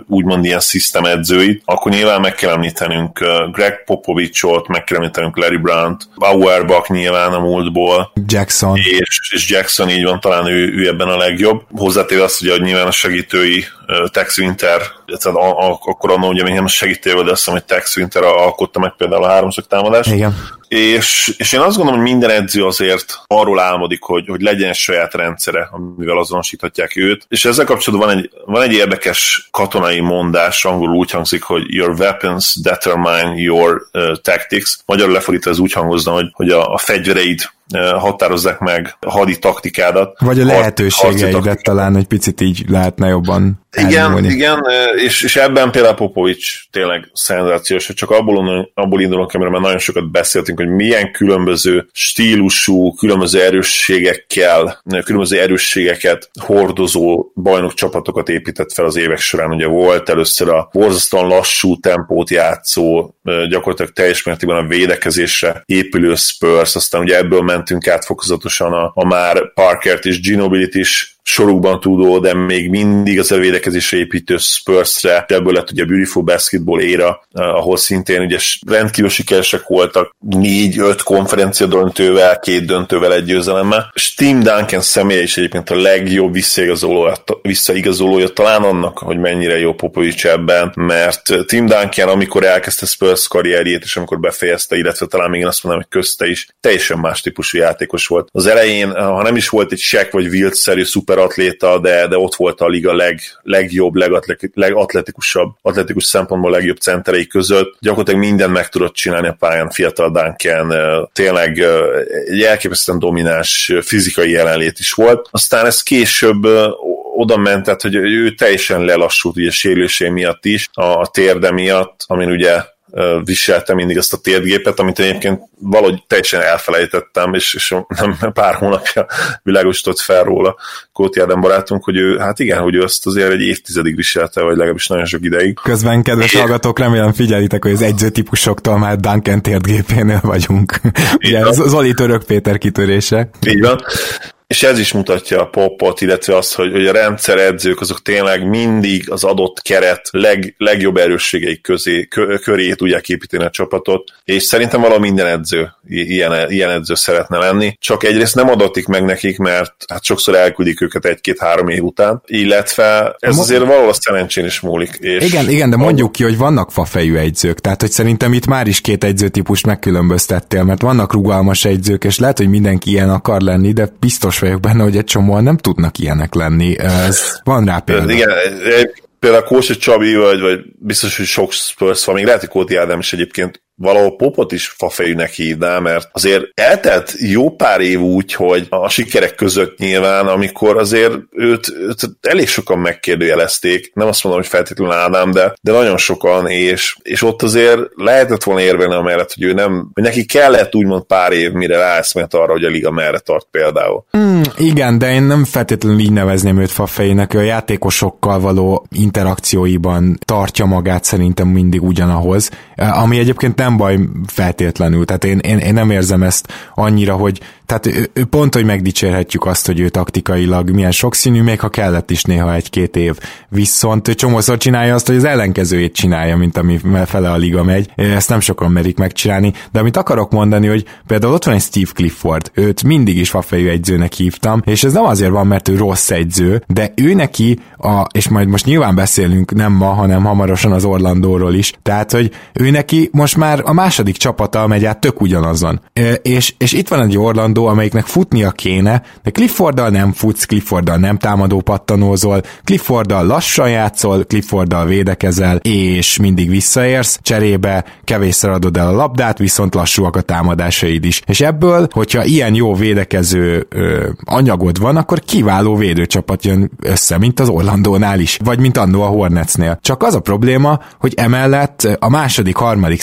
úgymond ilyen system edzőit, akkor nyilván meg kell említenünk Greg Popovichot, meg kell említenünk Larry Brown-t, Auerbach nyilván a múltból. Jackson. És, és Jackson így van, talán ő, ő ebben a legjobb. Hozzátéve azt, hogy nyilván a segítői Tex Winter, illetve akkor annól ugye még nem segítővel, de azt hiszem, hogy Tex Winter alkotta meg például a háromszög támadást. Igen. És, és én azt gondolom, hogy minden edző azért arról álmodik, hogy, hogy legyen egy saját rendszere, amivel azonosíthatják őt. És ezzel kapcsolatban van egy, van egy érdekes katonai mondás, angolul úgy hangzik, hogy your weapons determine your uh, tactics. Magyarul lefordítva ez úgy hangozna, hogy, hogy a, a fegyvereid határozzák meg a hadi taktikádat. Vagy a lehetőségeidet talán egy picit így lehetne jobban igen, elmúlni. igen, és, és ebben például Popovics tényleg szenzációs, hogy csak abból, abból indulunk, mert nagyon sokat beszéltünk, hogy milyen különböző stílusú, különböző erősségekkel, különböző erősségeket hordozó bajnok csapatokat épített fel az évek során. Ugye volt először a borzasztóan lassú tempót játszó, gyakorlatilag teljes mértékben a védekezésre épülő Spurs, aztán ugye ebből mentünk át fokozatosan a, a már Parkert és Ginobilit is sorukban tudó, de még mindig az elvédekezésre építő Spursre, ebből lett ugye a Beautiful Basketball éra, eh, ahol szintén ugye rendkívül sikeresek voltak, négy-öt konferencia döntővel, két döntővel egy győzelemmel. És Tim Duncan személye is egyébként a legjobb visszaigazolója, visszaigazolója talán annak, hogy mennyire jó Popovics ebben, mert Tim Duncan, amikor elkezdte Spurs karrierjét, és amikor befejezte, illetve talán még én azt mondom, hogy közte is, teljesen más típusú játékos volt. Az elején, ha nem is volt egy Shaq vagy Wilt-szerű szuper atléta, de, de ott volt a liga leg, legjobb, legatletikusabb, atletikus szempontból legjobb centerei között. Gyakorlatilag minden meg tudott csinálni a pályán, fiatal Duncan, tényleg egy elképesztően domináns fizikai jelenlét is volt. Aztán ez később oda ment, tehát, hogy ő teljesen lelassult ugye sérülésé miatt is, a térde miatt, amin ugye viseltem mindig ezt a térdgépet, amit egyébként valahogy teljesen elfelejtettem, és, és nem pár hónapja világosított fel róla Kóti Ádám barátunk, hogy ő, hát igen, hogy ő ezt azért egy évtizedig viselte, vagy legalábbis nagyon sok ideig. Közben, kedves hallgatók, remélem figyelitek, hogy az egyzőtípusoktól már Duncan térdgépénél vagyunk. Ugye, Zoli Török Péter kitörése. Így van és ez is mutatja a popot, illetve azt, hogy, hogy a rendszer edzők azok tényleg mindig az adott keret leg, legjobb erősségeik közé, kö, köré tudják építeni a csapatot, és szerintem valami minden edző ilyen, ilyen edző szeretne lenni, csak egyrészt nem adatik meg nekik, mert hát sokszor elküldik őket egy-két-három év után, illetve ez Mo- azért valahol a szerencsén is múlik. És igen, igen, de mondjuk ki, hogy vannak fafejű egyzők, tehát hogy szerintem itt már is két egyzőtípust megkülönböztettél, mert vannak rugalmas egyzők, és lehet, hogy mindenki ilyen akar lenni, de biztos vagyok benne, hogy egy csomóan nem tudnak ilyenek lenni. Ez van rá példa. Igen, például Kósi Csabi, vagy, vagy biztos, hogy sok Spurs van, még lehet, hogy Kóti Ádám is egyébként valahol Popot is fafejűnek hívná, mert azért eltelt jó pár év úgy, hogy a sikerek között nyilván, amikor azért őt, őt elég sokan megkérdőjelezték, nem azt mondom, hogy feltétlenül Ádám, de, de nagyon sokan, és, és ott azért lehetett volna érvelni amellett, hogy ő nem, hogy neki kellett úgymond pár év, mire ráeszmélt arra, hogy a liga merre tart például. Mm, igen, de én nem feltétlenül így nevezném őt fafejének, ő a játékosokkal való interakcióiban tartja magát szerintem mindig ugyanahoz, ami egyébként nem nem baj feltétlenül, tehát én, én, én nem érzem ezt annyira, hogy tehát pont, hogy megdicsérhetjük azt, hogy ő taktikailag milyen sokszínű, még ha kellett is néha egy-két év. Viszont ő csomószor csinálja azt, hogy az ellenkezőjét csinálja, mint ami fele a liga megy. Ezt nem sokan merik megcsinálni, de amit akarok mondani, hogy például ott van egy Steve Clifford, őt mindig is fafejű egyzőnek hívtam, és ez nem azért van, mert ő rossz egyző, de ő neki, a, és majd most nyilván beszélünk nem ma, hanem hamarosan az Orlandóról is, tehát, hogy ő neki most már a második csapata megy át tök ugyanazon. És, és itt van egy Orlandó, amelyiknek futnia kéne, de Clifforddal nem futsz, Clifforddal nem támadó pattanózol, Clifforddal lassan játszol, Clifforddal védekezel, és mindig visszaérsz, cserébe kevésszer adod el a labdát, viszont lassúak a támadásaid is. És ebből, hogyha ilyen jó védekező ö, anyagod van, akkor kiváló védőcsapat jön össze, mint az Orlandónál is, vagy mint annó a Hornetsnél. Csak az a probléma, hogy emellett a második, harmadik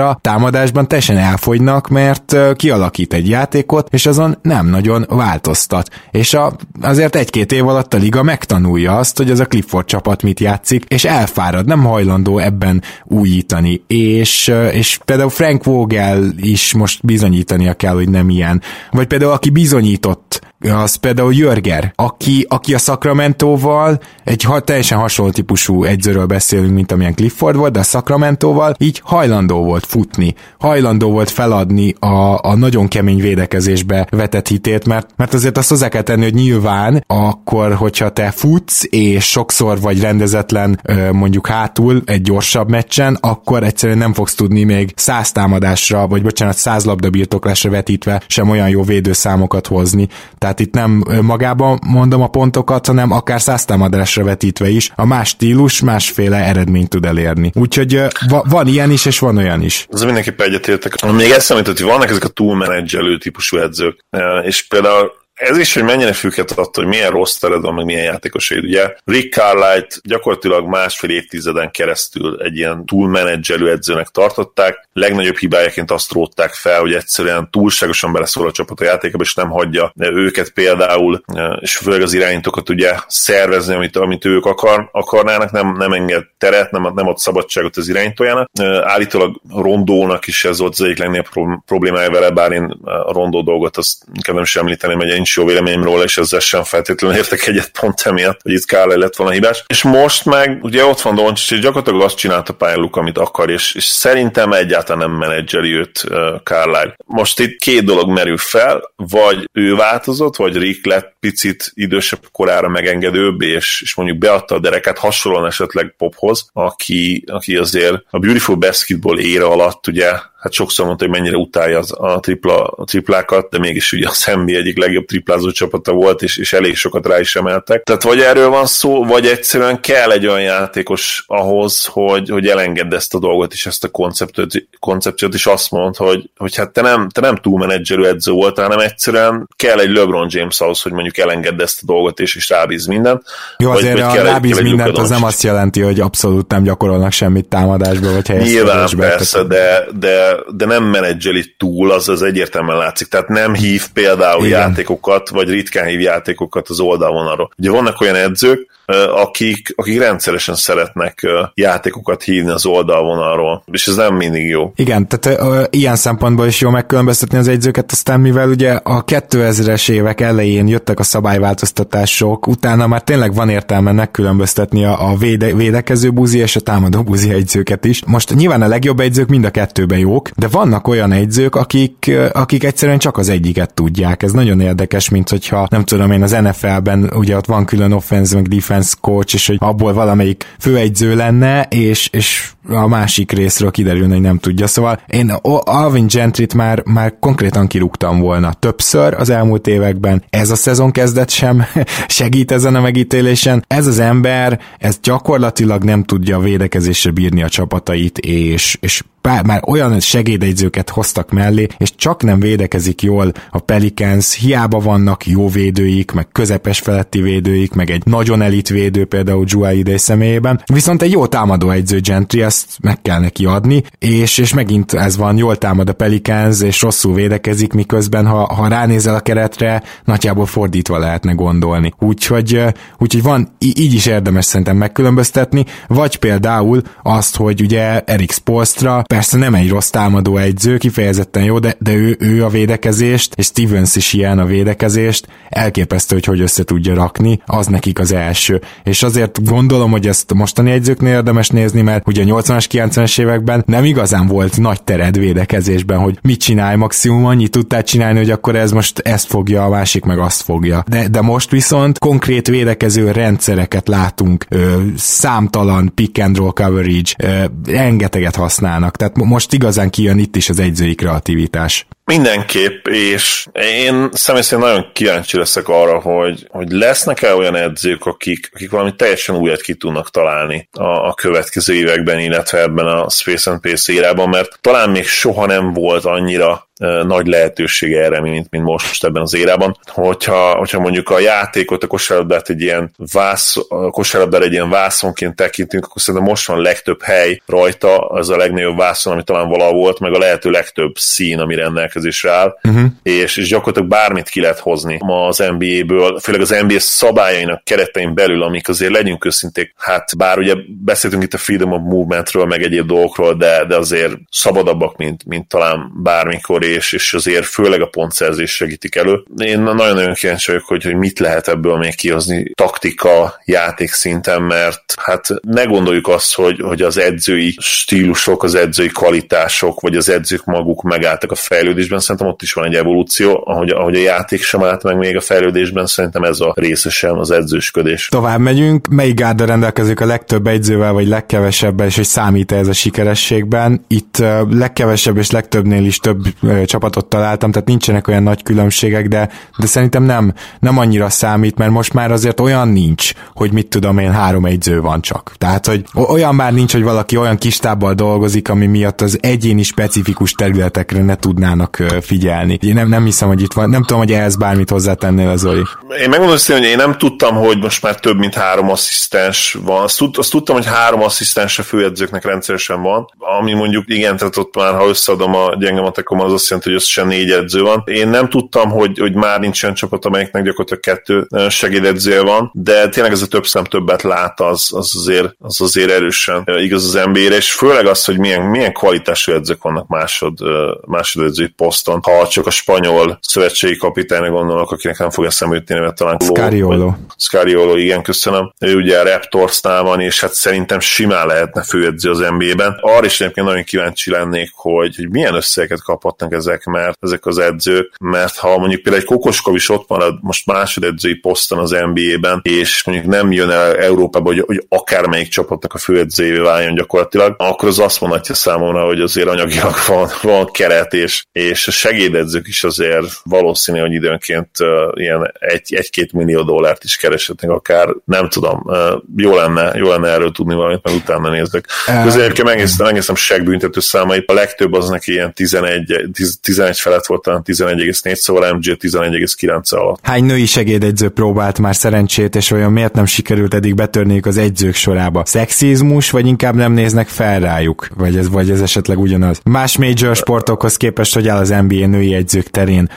szezonra támadásban teljesen elfogynak, mert kialakít egy játékot, és azon nem nagyon változtat. És a, azért egy-két év alatt a liga megtanulja azt, hogy az a Clifford csapat mit játszik, és elfárad, nem hajlandó ebben újítani. És, és például Frank Vogel is most bizonyítania kell, hogy nem ilyen. Vagy például aki bizonyított az például Jörger, aki, aki a Sacramento-val egy ha, teljesen hasonló típusú egyzőről beszélünk, mint amilyen Clifford volt, de a Sacramento-val így hajlandó volt futni, hajlandó volt feladni a, a nagyon kemény védekezésbe vetett hitét, mert, mert azért azt hozzá kell tenni, hogy nyilván akkor, hogyha te futsz, és sokszor vagy rendezetlen mondjuk hátul egy gyorsabb meccsen, akkor egyszerűen nem fogsz tudni még száz támadásra, vagy bocsánat, száz labda birtoklásra vetítve sem olyan jó védőszámokat hozni. Tehát Tehát itt nem magában mondom a pontokat, hanem akár száztámadásra vetítve is. A más stílus másféle eredményt tud elérni. Úgyhogy va- van ilyen is, és van olyan is. Ez mindenképpen egyetértek. Még eszembe hogy vannak ezek a túlmenedzselő típusú edzők, és például ez is, hogy mennyire függhet attól, hogy milyen rossz tered van, meg milyen játékosai. Ugye Rick Carlisle gyakorlatilag másfél évtizeden keresztül egy ilyen túlmenedzselő edzőnek tartották. Legnagyobb hibájaként azt rótták fel, hogy egyszerűen túlságosan beleszól a csapat a játékába, és nem hagyja őket például, és főleg az irányítókat ugye szervezni, amit, amit ők akar, akarnának, nem, nem enged teret, nem, nem ad szabadságot az irányítójának. Állítólag Rondónak is ez volt az egyik legnagyobb problémája vele, bár én a Rondó dolgot azt inkább nem is említeném, egy nincs jó véleményem róla, és ezzel sem feltétlenül értek egyet pont emiatt, hogy itt Kárle lett volna hibás. És most meg ugye ott van Doncsics, és gyakorlatilag azt csinálta pályán amit akar, és, és szerintem egyáltalán nem menedzseri őt uh. Most itt két dolog merül fel, vagy ő változott, vagy Rick lett picit idősebb korára megengedőbb, és, és mondjuk beadta a dereket hasonlóan esetleg Pophoz, aki, aki azért a Beautiful Basketball éra alatt ugye hát sokszor mondta, hogy mennyire utálja az, a, tripla, a triplákat, de mégis ugye a Szembi egyik legjobb triplázó csapata volt, és, és elég sokat rá is emeltek. Tehát vagy erről van szó, vagy egyszerűen kell egy olyan játékos ahhoz, hogy, hogy elengedd ezt a dolgot és ezt a koncepciót, koncepciót és azt mond, hogy, hogy hát te nem, te nem túl menedzserű edző volt, hanem egyszerűen kell egy LeBron James ahhoz, hogy mondjuk elengedd ezt a dolgot és, és rábíz mindent. Jó, azért vagy, vagy a rábíz mindent az nem azt jelenti, hogy abszolút nem gyakorolnak semmit támadásba, vagy Nyilván persze, de, de de, nem menedzseli túl, az az egyértelműen látszik. Tehát nem hív például Igen. játékokat, vagy ritkán hív játékokat az oldalvonalról. Ugye vannak olyan edzők, akik, akik rendszeresen szeretnek játékokat hívni az oldalvonalról, és ez nem mindig jó. Igen, tehát ö, ilyen szempontból is jó megkülönböztetni az egyzőket, aztán mivel ugye a 2000-es évek elején jöttek a szabályváltoztatások, utána már tényleg van értelme megkülönböztetni a, a véde, védekező buzi és a támadó buzi egyzőket is. Most nyilván a legjobb egyzők mind a kettőben jók, de vannak olyan egyzők, akik, akik egyszerűen csak az egyiket tudják. Ez nagyon érdekes, mint hogyha nem tudom én az NFL-ben ugye ott van külön offense meg defense coach, és hogy abból valamelyik főegyző lenne, és, és a másik részről kiderülne, hogy nem tudja. Szóval én Alvin Gentryt már, már konkrétan kirúgtam volna többször az elmúlt években. Ez a szezon kezdet sem segít ezen a megítélésen. Ez az ember, ez gyakorlatilag nem tudja a védekezésre bírni a csapatait, és, és pár, már olyan segédegyzőket hoztak mellé, és csak nem védekezik jól a Pelicans, hiába vannak jó védőik, meg közepes feletti védőik, meg egy nagyon elit védő például idei személyében, viszont egy jó támadó egyző Gentry, ezt meg kell neki adni, és, és megint ez van, jól támad a Pelicans, és rosszul védekezik, miközben ha, ha ránézel a keretre, nagyjából fordítva lehetne gondolni. Úgyhogy, úgyhogy van, így is érdemes szerintem megkülönböztetni, vagy például azt, hogy ugye Erik Spolstra persze nem egy rossz támadó egyző, kifejezetten jó, de, de ő, ő a védekezést, és Stevens is ilyen a védekezést, elképesztő, hogy hogy össze tudja rakni, az nekik az első. És azért gondolom, hogy ezt mostani egyzőknél érdemes nézni, mert ugye 80-as, 90-es években nem igazán volt nagy tered védekezésben, hogy mit csinálj, maximum annyit tudtál csinálni, hogy akkor ez most ezt fogja, a másik meg azt fogja. De, de most viszont konkrét védekező rendszereket látunk, ö, számtalan pick and roll coverage, ö, rengeteget használnak tehát most igazán kijön itt is az egyzői kreativitás. Mindenképp, és én személy szerint nagyon kíváncsi leszek arra, hogy, hogy lesznek-e olyan edzők, akik, akik valami teljesen újat ki tudnak találni a, a következő években, illetve ebben a Space and Pace érában, mert talán még soha nem volt annyira nagy lehetősége erre, mint, mint most ebben az érában. Hogyha, hogyha mondjuk a játékot, a kosárlabdát egy ilyen vász, a kosárlabdára egy ilyen vászonként tekintünk, akkor szerintem most van legtöbb hely rajta, az a legnagyobb vászon, ami talán valaha volt, meg a lehető legtöbb szín, ami rendelkezésre áll, uh-huh. és, és gyakorlatilag bármit ki lehet hozni ma az NBA-ből, főleg az NBA szabályainak keretein belül, amik azért legyünk őszinték, hát bár ugye beszéltünk itt a Freedom of Movementről, meg egyéb dolgokról, de, de azért szabadabbak, mint, mint talán bármikor, és, és azért főleg a pontszerzés segítik elő. Én nagyon-nagyon kíváncsi vagyok, hogy, hogy mit lehet ebből még kihozni taktika, játék szinten, mert hát ne gondoljuk azt, hogy, hogy az edzői stílusok, az edzői kvalitások, vagy az edzők maguk megálltak a fejlődésben, szerintem ott is van egy evolúció, ahogy, ahogy a játék sem állt meg még a fejlődésben, szerintem ez a részesen az edzősködés. Tovább megyünk, melyik gárda rendelkezik a legtöbb egyzővel, vagy legkevesebben, és hogy számít ez a sikerességben? Itt legkevesebb és legtöbbnél is több csapatot találtam, tehát nincsenek olyan nagy különbségek, de, de szerintem nem, nem annyira számít, mert most már azért olyan nincs, hogy mit tudom én, három egyző van csak. Tehát, hogy olyan már nincs, hogy valaki olyan kis tábbal dolgozik, ami miatt az egyéni specifikus területekre ne tudnának figyelni. Én nem, nem hiszem, hogy itt van, nem tudom, hogy ehhez bármit hozzátennél az Zoli. Én megmondom hogy én nem tudtam, hogy most már több mint három asszisztens van. Azt, tud, azt tudtam, hogy három asszisztens a főedzőknek rendszeresen van, ami mondjuk igen, tehát ott már, ha összeadom a gyenge matekomat, az jelenti, hogy összesen négy edző van. Én nem tudtam, hogy, hogy már nincs olyan csapat, amelyiknek gyakorlatilag kettő segédedzője van, de tényleg ez a több szem többet lát, az, az, azért, az azért erősen igaz az NBA-re, és főleg az, hogy milyen, milyen kvalitású edzők vannak másod, másodedzői poszton. Ha csak a spanyol szövetségi kapitányra gondolok, akinek nem fog eszembe jutni, mert talán Scariolo. Scariolo, igen, köszönöm. Ő ugye a Raptorsnál van, és hát szerintem simán lehetne főedző az NBA-ben. Arra is egyébként nagyon kíváncsi lennék, hogy, hogy milyen összegeket kaphatnak ezek, mert ezek az edzők, mert ha mondjuk például egy Kokoskov is ott marad most másodedzői poszton az NBA-ben, és mondjuk nem jön el Európába, hogy, hogy akármelyik csapatnak a főedzőjévé váljon gyakorlatilag, akkor az azt mondhatja számomra, hogy azért anyagilag van, van keret, és, és a segédedzők is azért valószínű, hogy időnként ilyen egy, egy-két millió dollárt is kereshetnek akár, nem tudom, jó lenne, jó lenne erről tudni valamit, meg utána nézzek. Közben egyébként megnéztem, megnéztem segbüntető számait, a legtöbb az neki ilyen 11, 11 felett volt, talán 11,4, szóval MG 11,9 alatt. Hány női segédegyző próbált már szerencsét, és olyan miért nem sikerült eddig betörniük az egyzők sorába? Szexizmus, vagy inkább nem néznek fel rájuk? Vagy ez, vagy ez esetleg ugyanaz? Más major sportokhoz képest, hogy áll az NBA női egyzők terén.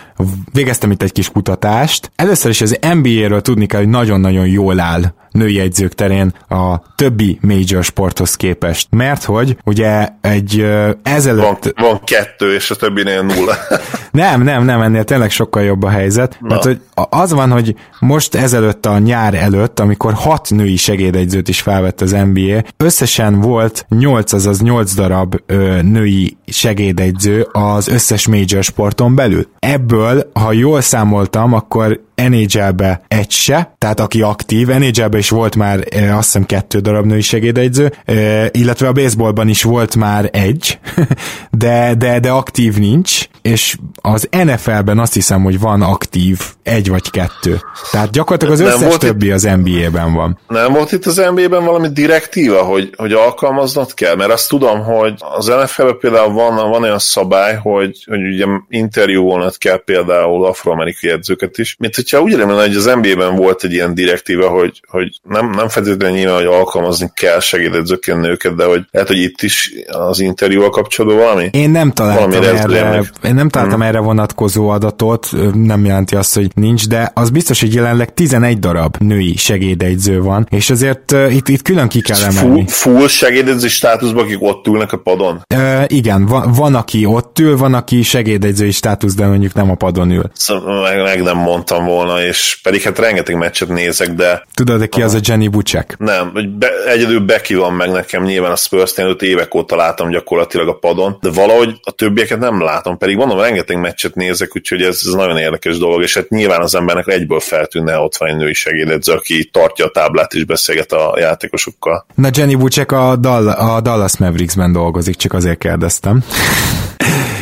Végeztem itt egy kis kutatást. Először is az NBA-ről tudni kell, hogy nagyon-nagyon jól áll női edzők terén a többi major sporthoz képest. Mert hogy ugye egy ezelőtt... Van, van kettő, és a többinél nulla. nem, nem, nem, ennél tényleg sokkal jobb a helyzet. Na. Mert hogy az van, hogy most ezelőtt a nyár előtt, amikor hat női segédegyzőt is felvett az NBA, összesen volt 8, azaz 8 darab ö, női segédegyző az összes major sporton belül. Ebből, ha jól számoltam, akkor NHL-be egy se, tehát aki aktív, NHL-be is volt már e, azt hiszem kettő darab női segédegyző, e, illetve a baseballban is volt már egy, de, de, de aktív nincs, és az NFL-ben azt hiszem, hogy van aktív egy vagy kettő. Tehát gyakorlatilag az nem összes többi itt, az NBA-ben van. Nem volt itt az NBA-ben valami direktíva, hogy, hogy alkalmaznod kell? Mert azt tudom, hogy az NFL-ben például van, van olyan szabály, hogy, hogy ugye interjúolnod kell például afroamerikai edzőket is, mint hogyha úgy remélem, hogy az NBA-ben volt egy ilyen direktíva, hogy, hogy nem, nem feltétlenül nyilván, hogy alkalmazni kell segédedzőként nőket, de hogy lehet, hogy itt is az interjúval kapcsolatban valami? Én nem találtam erre, én nem találtam hmm. erre vonatkozó adatot, nem jelenti azt, hogy nincs, de az biztos, hogy jelenleg 11 darab női segédegyző van, és azért itt, itt külön ki kell emelni. Full, full segédegyző státuszban, akik ott ülnek a padon? Uh, igen, van, van, aki ott ül, van, aki segédegyzői státusz, de mondjuk nem a padon ül. Szóval meg, meg nem mondtam volna, és pedig hát rengeteg meccset nézek, de... Tudod, de ki az a Jenny Bucek? Nem, be, egyedül Becky van meg nekem, nyilván a Spurs-nél évek óta látom gyakorlatilag a padon, de valahogy a többieket nem látom, pedig mondom, rengeteg meccset nézek, úgyhogy ez, ez nagyon érdekes dolog, és hát nyilván az embernek egyből feltűnne, ott van egy női segédedző, aki tartja a táblát és beszélget a játékosokkal. Na Jenny Bucek a, Dal- a Dallas Mavericksben dolgozik, csak azért kérdeztem.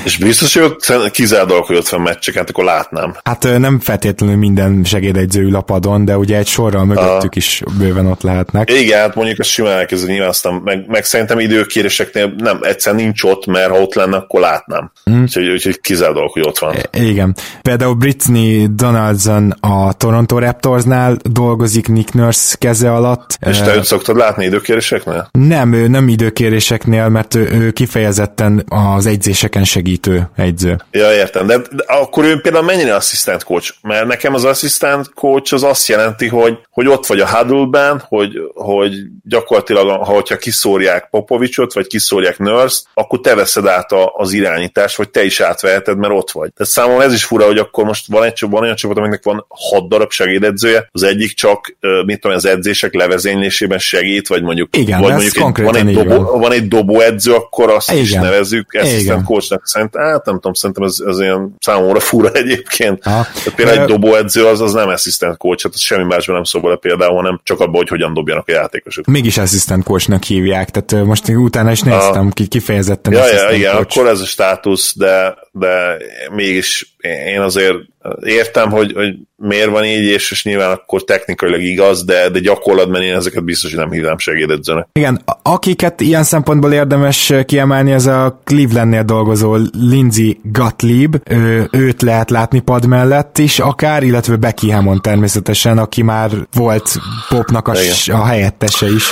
És biztos, hogy ott kizárt dolog, hogy ott van meccsek, hát akkor látnám. Hát nem feltétlenül minden segédegyző ül a padon, de ugye egy sorral mögöttük a... is bőven ott lehetnek. Igen, hát mondjuk ezt simán elkezdő nyilván aztán, meg, meg szerintem időkéréseknél nem, egyszer nincs ott, mert ha ott lenne, akkor látnám. Mm. Úgyhogy, úgyhogy kizárt dolog, hogy ott van. igen. Például Britney Donaldson a Toronto Raptorsnál dolgozik Nick Nurse keze alatt. És te őt szoktad látni időkéréseknél? Nem, ő nem időkéréseknél, mert ő, ő kifejezetten az egyzéseken segít segítő egyző. Ja, értem, de, de akkor ő például mennyire asszisztent coach? Mert nekem az asszisztent coach az azt jelenti, hogy, hogy ott vagy a huddle hogy, hogy gyakorlatilag, ha hogyha kiszórják Popovicsot, vagy kiszórják nurse akkor te veszed át a, az irányítást, vagy te is átveheted, mert ott vagy. Tehát számomra ez is fura, hogy akkor most van egy van olyan csapat, aminek van hat darab segédedzője, az egyik csak, mit tudom, az edzések levezénylésében segít, vagy mondjuk, Igen, vagy mondjuk egy, van, egy dobó, van egy dobóedző, akkor azt Igen. is nevezzük asszisztent coachnak szerintem, hát nem tudom, szerintem ez, ez ilyen számomra fura egyébként. Tehát például egy dobóedző az, az nem assistant coach, hát semmi másban nem szól bele például, hanem csak abban, hogy hogyan dobjanak a játékosok. Mégis assistant coachnak hívják, tehát most utána is néztem, a... kifejezetten ja, ja, igen, coach. akkor ez a státusz, de, de mégis én azért értem, hogy, hogy miért van így, és, és nyilván akkor technikailag igaz, de, de gyakorlatban én ezeket biztos, hogy nem hívnám segédedzőnek. Igen, akiket ilyen szempontból érdemes kiemelni, ez a Clevelandnél dolgozó Lindsay Gottlieb, ő, őt lehet látni pad mellett is akár, illetve Becky Hammond természetesen, aki már volt Popnak a, a helyettese is.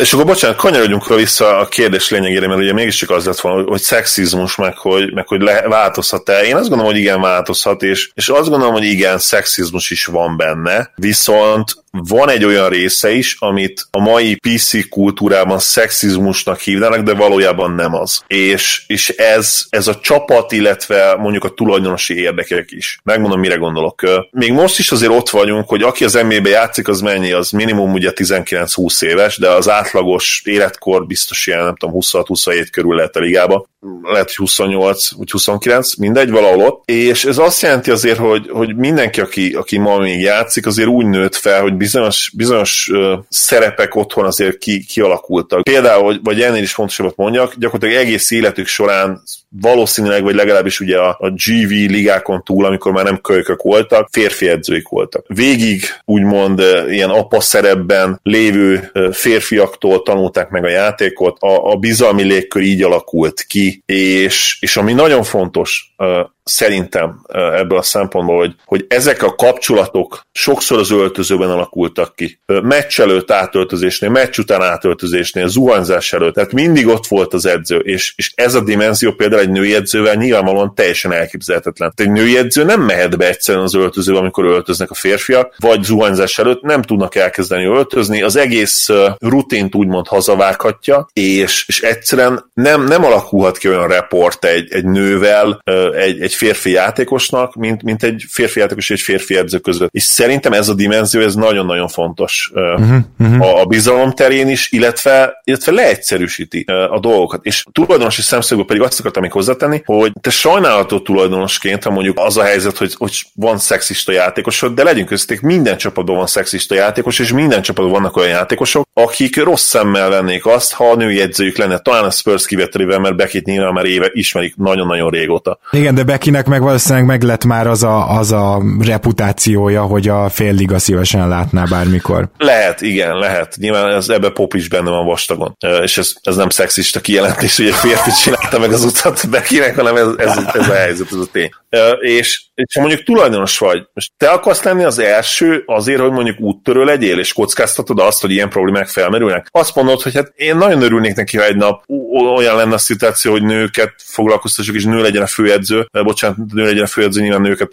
És akkor bocsánat, kanyarodjunk vissza a kérdés lényegére, mert ugye mégiscsak az lett volna, hogy szexizmus, meg hogy, meg hogy le, változhat-e. Én azt gondolom, hogy igen, változhat, és, és azt gondolom, hogy igen, szexizmus is van benne, viszont van egy olyan része is, amit a mai PC kultúrában szexizmusnak hívnának, de valójában nem az. És, és ez, ez a csapat, illetve mondjuk a tulajdonosi érdekek is. Megmondom, mire gondolok. Még most is azért ott vagyunk, hogy aki az NBA-be játszik, az mennyi, az minimum ugye 19-20 éves, de az átlagos életkor biztos ilyen, nem tudom, 26-27 körül lehet a ligába. Lehet, hogy 28 vagy 29, mindegy, valahol ott. És ez azt jelenti azért, hogy, hogy mindenki, aki, aki ma még játszik, azért úgy nőtt fel, hogy bizonyos, bizonyos szerepek otthon azért ki, kialakultak. Például, vagy ennél is fontosabbat mondjak, gyakorlatilag egész életük során valószínűleg, vagy legalábbis ugye a, a GV ligákon túl, amikor már nem kölykök voltak, férfi edzőik voltak. Végig úgymond ilyen apa szerepben lévő férfiaktól tanulták meg a játékot, a, a bizalmi légkör így alakult ki, és, és ami nagyon fontos, szerintem ebből a szempontból, hogy, hogy ezek a kapcsolatok sokszor az öltözőben alakultak ki. Meccs előtt átöltözésnél, meccs után átöltözésnél, zuhanyzás előtt, tehát mindig ott volt az edző, és, és ez a dimenzió például egy női edzővel nyilvánvalóan teljesen elképzelhetetlen. Egy női edző nem mehet be egyszerűen az öltözőbe, amikor öltöznek a férfiak, vagy zuhanyzás előtt nem tudnak elkezdeni öltözni, az egész rutint úgymond hazavághatja, és, és egyszerűen nem, nem alakulhat ki olyan report egy, egy nővel, egy, egy férfi játékosnak, mint, mint egy férfi játékos és egy férfi edző között. És szerintem ez a dimenzió, ez nagyon-nagyon fontos uh-huh, uh-huh. A, a bizalom terén is, illetve, illetve leegyszerűsíti a dolgokat. És tulajdonosi szemszögből pedig azt akartam még hozzátenni, hogy te sajnálató tulajdonosként, ha mondjuk az a helyzet, hogy, hogy van szexista játékosod, de legyünk közték, minden csapatban van szexista játékos, és minden csapatban vannak olyan játékosok, akik rossz szemmel vennék azt, ha a női edzőjük lenne. Talán a Spurs kivételével, mert Beckit nyilván már éve ismerik nagyon-nagyon régóta. Igen, de Beckinek meg valószínűleg meg lett már az a, az a reputációja, hogy a fél liga szívesen látná bármikor. Lehet, igen, lehet. Nyilván ez, ebbe pop is benne van vastagon. És ez, ez nem szexista kijelentés, hogy egy férfi csinálta meg az utat Beckinek, hanem ez, ez, ez a helyzet, ez a tény. És, és ha mondjuk tulajdonos vagy, most te akarsz lenni az első azért, hogy mondjuk úttörő legyél, és kockáztatod azt, hogy ilyen problémák felmerülnek. Azt mondod, hogy hát én nagyon örülnék neki, ha egy nap olyan lenne a szituáció, hogy nőket foglalkoztassuk, és nő legyen a főedző, bocsánat, nő legyen a főedző, nyilván nőket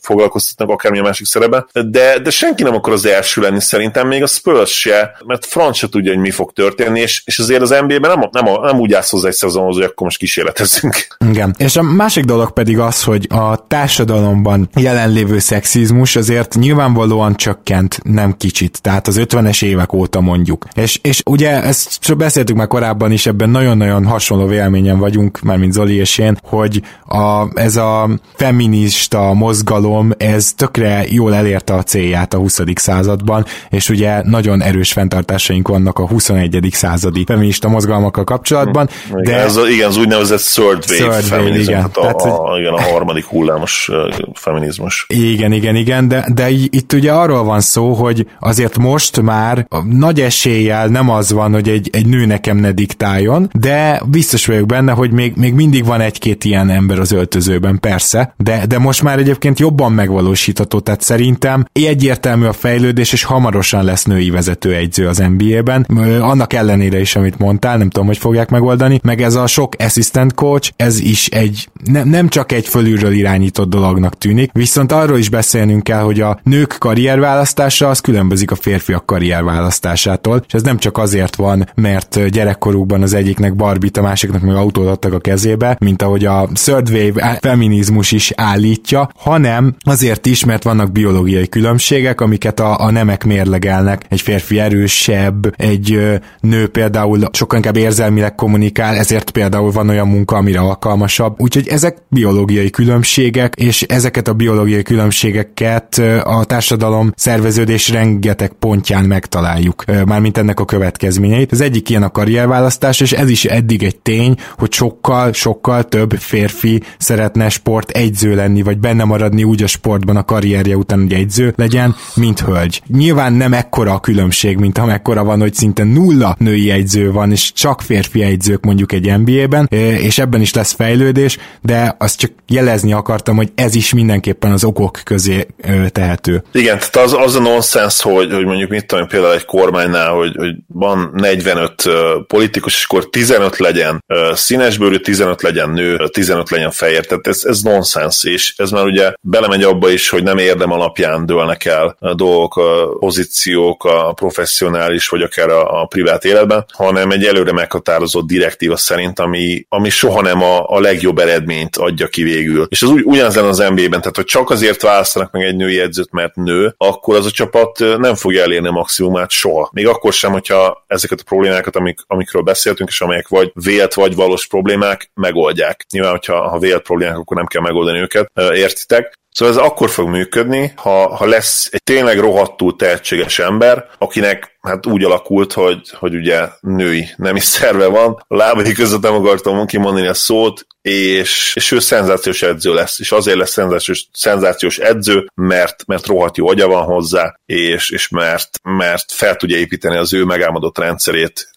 foglalkoztatnak akármilyen másik szerepben, de, de senki nem akar az első lenni szerintem, még a Spurs se, mert Franc se tudja, hogy mi fog történni, és, és azért az NBA-ben nem, nem, nem úgy állsz hozzá egy szezonhoz, hogy akkor most kísérletezünk. Igen, és a másik dolog pedig az, hogy a társadalomban jelenlévő szexizmus azért nyilvánvalóan csökkent nem kicsit, tehát az 50-es évek óta mondjuk. És, és ugye ezt beszéltük már korábban is, ebben nagyon-nagyon hasonló véleményen vagyunk, már mint Zoli és én, hogy a, ez a feminista mozgalom, ez tökre jól elérte a célját a 20. században, és ugye nagyon erős fenntartásaink vannak a 21. századi feminista mozgalmakkal kapcsolatban. Hm, de ez igen, az úgynevezett third wave third feminizm, igen. Hát a, Tehát, a, igen, a harmadik hullámos feminizmus. Igen, igen, igen, de, de itt ugye arról van szó, hogy azért most már nagy eséllyel nem az van, hogy egy, egy nő nekem ne diktáljon, de biztos vagyok benne, hogy még, még mindig van egy-két ilyen ember az öltözőben, persze, de, de most már egyébként jobban megvalósítható, tehát szerintem egyértelmű a fejlődés, és hamarosan lesz női vezető egyző az NBA-ben, annak ellenére is, amit mondtál, nem tudom, hogy fogják megoldani, meg ez a sok assistant coach, ez is egy, ne, nem csak egy fölül kívülről irányított dolognak tűnik. Viszont arról is beszélnünk kell, hogy a nők karrierválasztása az különbözik a férfiak karrierválasztásától, és ez nem csak azért van, mert gyerekkorukban az egyiknek barbit, a másiknak meg autót adtak a kezébe, mint ahogy a third wave feminizmus is állítja, hanem azért is, mert vannak biológiai különbségek, amiket a, a nemek mérlegelnek. Egy férfi erősebb, egy nő például sokkal inkább érzelmileg kommunikál, ezért például van olyan munka, amire alkalmasabb. Úgyhogy ezek biológiai különbségek, és ezeket a biológiai különbségeket a társadalom szerveződés rengeteg pontján megtaláljuk, mármint ennek a következményeit. Az egyik ilyen a karrierválasztás, és ez is eddig egy tény, hogy sokkal, sokkal több férfi szeretne sport egyző lenni, vagy benne maradni úgy a sportban a karrierje után, hogy egyző legyen, mint hölgy. Nyilván nem ekkora a különbség, mint amekkora van, hogy szinte nulla női egyző van, és csak férfi egyzők mondjuk egy NBA-ben, és ebben is lesz fejlődés, de azt csak jelezni akartam, hogy ez is mindenképpen az okok közé tehető. Igen, tehát az, az a nonsens, hogy, hogy mondjuk mit tudom, például egy kormánynál, hogy, hogy van 45 uh, politikus, és akkor 15 legyen uh, színesbőrű, 15 legyen nő, 15 legyen fehér, tehát ez, ez nonsens, és ez már ugye belemegy abba is, hogy nem érdem alapján dőlnek el a dolgok, a pozíciók, a professzionális, vagy akár a, a privát életben, hanem egy előre meghatározott direktíva szerint, ami, ami soha nem a, a legjobb eredményt adja ki végül. És az úgy, ugyanaz lenne az NBA-ben, tehát hogy csak azért választanak meg egy női edzőt, mert nő, akkor az a csapat nem fogja elérni a maximumát soha. Még akkor sem, hogyha ezeket a problémákat, amik, amikről beszéltünk, és amelyek vagy vélt, vagy valós problémák, megoldják. Nyilván, hogyha ha vélt problémák, akkor nem kell megoldani őket, értitek? Szóval ez akkor fog működni, ha, ha lesz egy tényleg rohadtul tehetséges ember, akinek hát úgy alakult, hogy, hogy ugye női nem is szerve van, a lábai között nem akartam kimondani a szót, és, és ő szenzációs edző lesz, és azért lesz szenzációs, szenzációs edző, mert, mert rohadt jó agya van hozzá, és, és mert, mert fel tudja építeni az ő megálmodott rendszerét,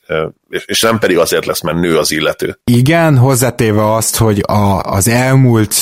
és nem pedig azért lesz, mert nő az illető. Igen, hozzátéve azt, hogy a, az elmúlt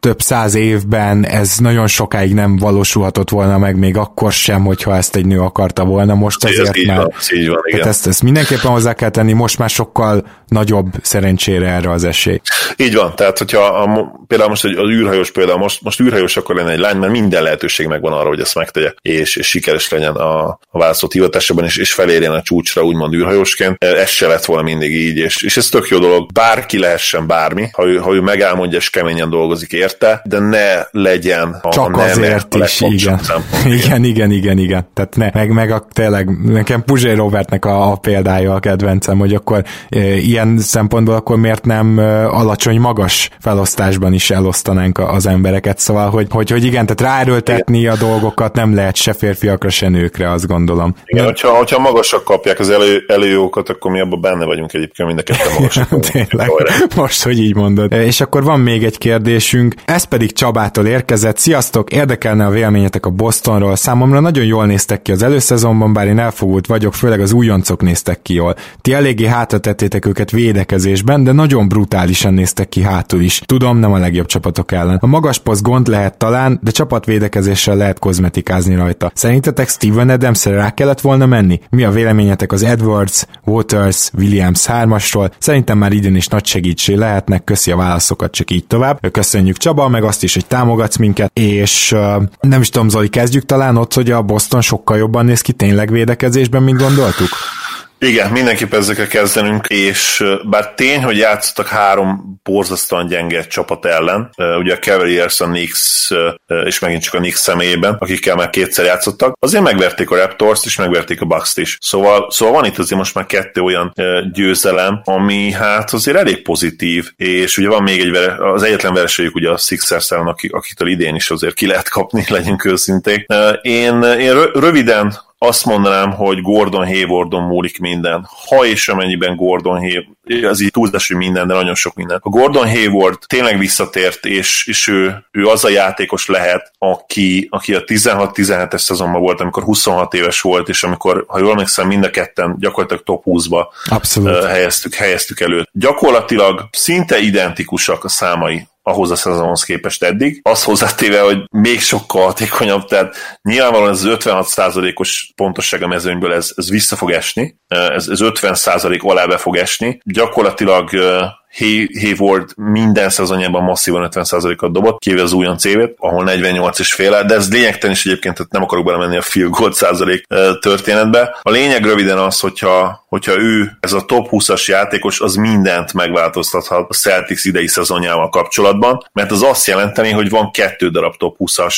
több száz évben ez nagyon sokáig nem valósulhatott volna meg, még akkor sem, hogyha ezt egy nő akarta volna. Most azért ez már... Van, így van, igen. ezt, ezt mindenképpen hozzá kell tenni, most már sokkal nagyobb szerencsére erre az esély. Így van, tehát hogyha a, például most az űrhajós például, most, most űrhajós akkor lenne egy lány, mert minden lehetőség megvan arra, hogy ezt megtegye, és, és sikeres legyen a, a választott hivatásában, és, és felérjen a csúcsra, úgymond űrhajósként. Ez se lett volna mindig így, és, és ez tök jó dolog. Bárki lehessen bármi, ha ő, ha ő megálmodja és keményen dolgozik érte, de ne legyen a Csak a azért a is, igen. igen. Igen, igen, igen, Tehát ne, meg, meg a, tényleg, nekem Puzsé Robertnek a, a példája a kedvencem, hogy akkor e, ilyen szempontból akkor miért nem e, alacsony, magas felosztásban is elosztanánk az embereket, szóval, hogy, hogy, hogy igen, tehát ráerőltetni igen. a dolgokat nem lehet se férfiakra, se nőkre, azt gondolom. Igen, De... hogyha, hogyha magasak kapják az elő, előjókat, akkor mi abban benne vagyunk egyébként mind a ketten magasak. tényleg, most, hogy így mondod. És akkor van még egy kérdésünk, ez pedig Csabától érkezett. Sziasztok, érdekelne a véleményetek a Bostonról. Számomra nagyon jól néztek ki az előszezonban, bár én elfogult vagyok, főleg az újoncok néztek ki jól. Ti eléggé hátratettétek őket védekezésben, de nagyon brutálisan néztek ki hátul is. Tudom, nem a legjobb csapatok ellen. A magas poszt gond lehet talán, de csapatvédekezéssel lehet kozmetikázni rajta. Szerintetek Steven adams rá kellett volna menni? Mi a véleményetek az Edwards, Waters, Williams 3-asról? Szerintem már idén is nagy segítség lehetnek, köszi a válaszokat, csak így tovább. Köszönjük Csaba, meg azt is, hogy támogatsz minket, és nem is tudom, Zoli, kezdjük talán ott, hogy a Boston sokkal jobban néz ki tényleg védekezésben, mint gondoltuk? Igen, mindenképp ezzel kell kezdenünk, és bár tény, hogy játszottak három borzasztóan gyenge csapat ellen, ugye a Cavaliers, a Knicks, és megint csak a Knicks személyében, akikkel már kétszer játszottak, azért megverték a Raptors-t, és megverték a Bucks-t is. Szóval, szóval van itt azért most már kettő olyan győzelem, ami hát azért elég pozitív, és ugye van még egy, az egyetlen versenyük ugye a Sixers ellen, akitől idén is azért ki lehet kapni, legyünk őszinték. Én, én röviden azt mondanám, hogy Gordon Haywardon múlik minden. Ha és amennyiben Gordon Hayward, ez így túlzás, hogy minden, de nagyon sok minden. A Gordon Hayward tényleg visszatért, és, és ő, ő az a játékos lehet, aki, aki a 16-17-es szezonban volt, amikor 26 éves volt, és amikor, ha jól emlékszem, mind a ketten gyakorlatilag top 20-ba Abszolút. helyeztük, helyeztük elő. Gyakorlatilag szinte identikusak a számai ahhoz a szezonhoz képest eddig. Az hozzátéve, hogy még sokkal hatékonyabb, tehát nyilvánvalóan ez az 56%-os pontosság a mezőnyből ez, ez vissza fog esni, ez, ez 50% alá be fog esni. Gyakorlatilag Hayward minden szezonjában masszívan 50%-at dobott, kivéve az újon cévét, ahol 48 és fél, de ez lényegtelen is egyébként, tehát nem akarok belemenni a field goal százalék történetbe. A lényeg röviden az, hogyha, hogyha ő, ez a top 20-as játékos, az mindent megváltoztathat a Celtics idei szezonjával kapcsolatban, mert az azt jelenteni, hogy van kettő darab top 20-as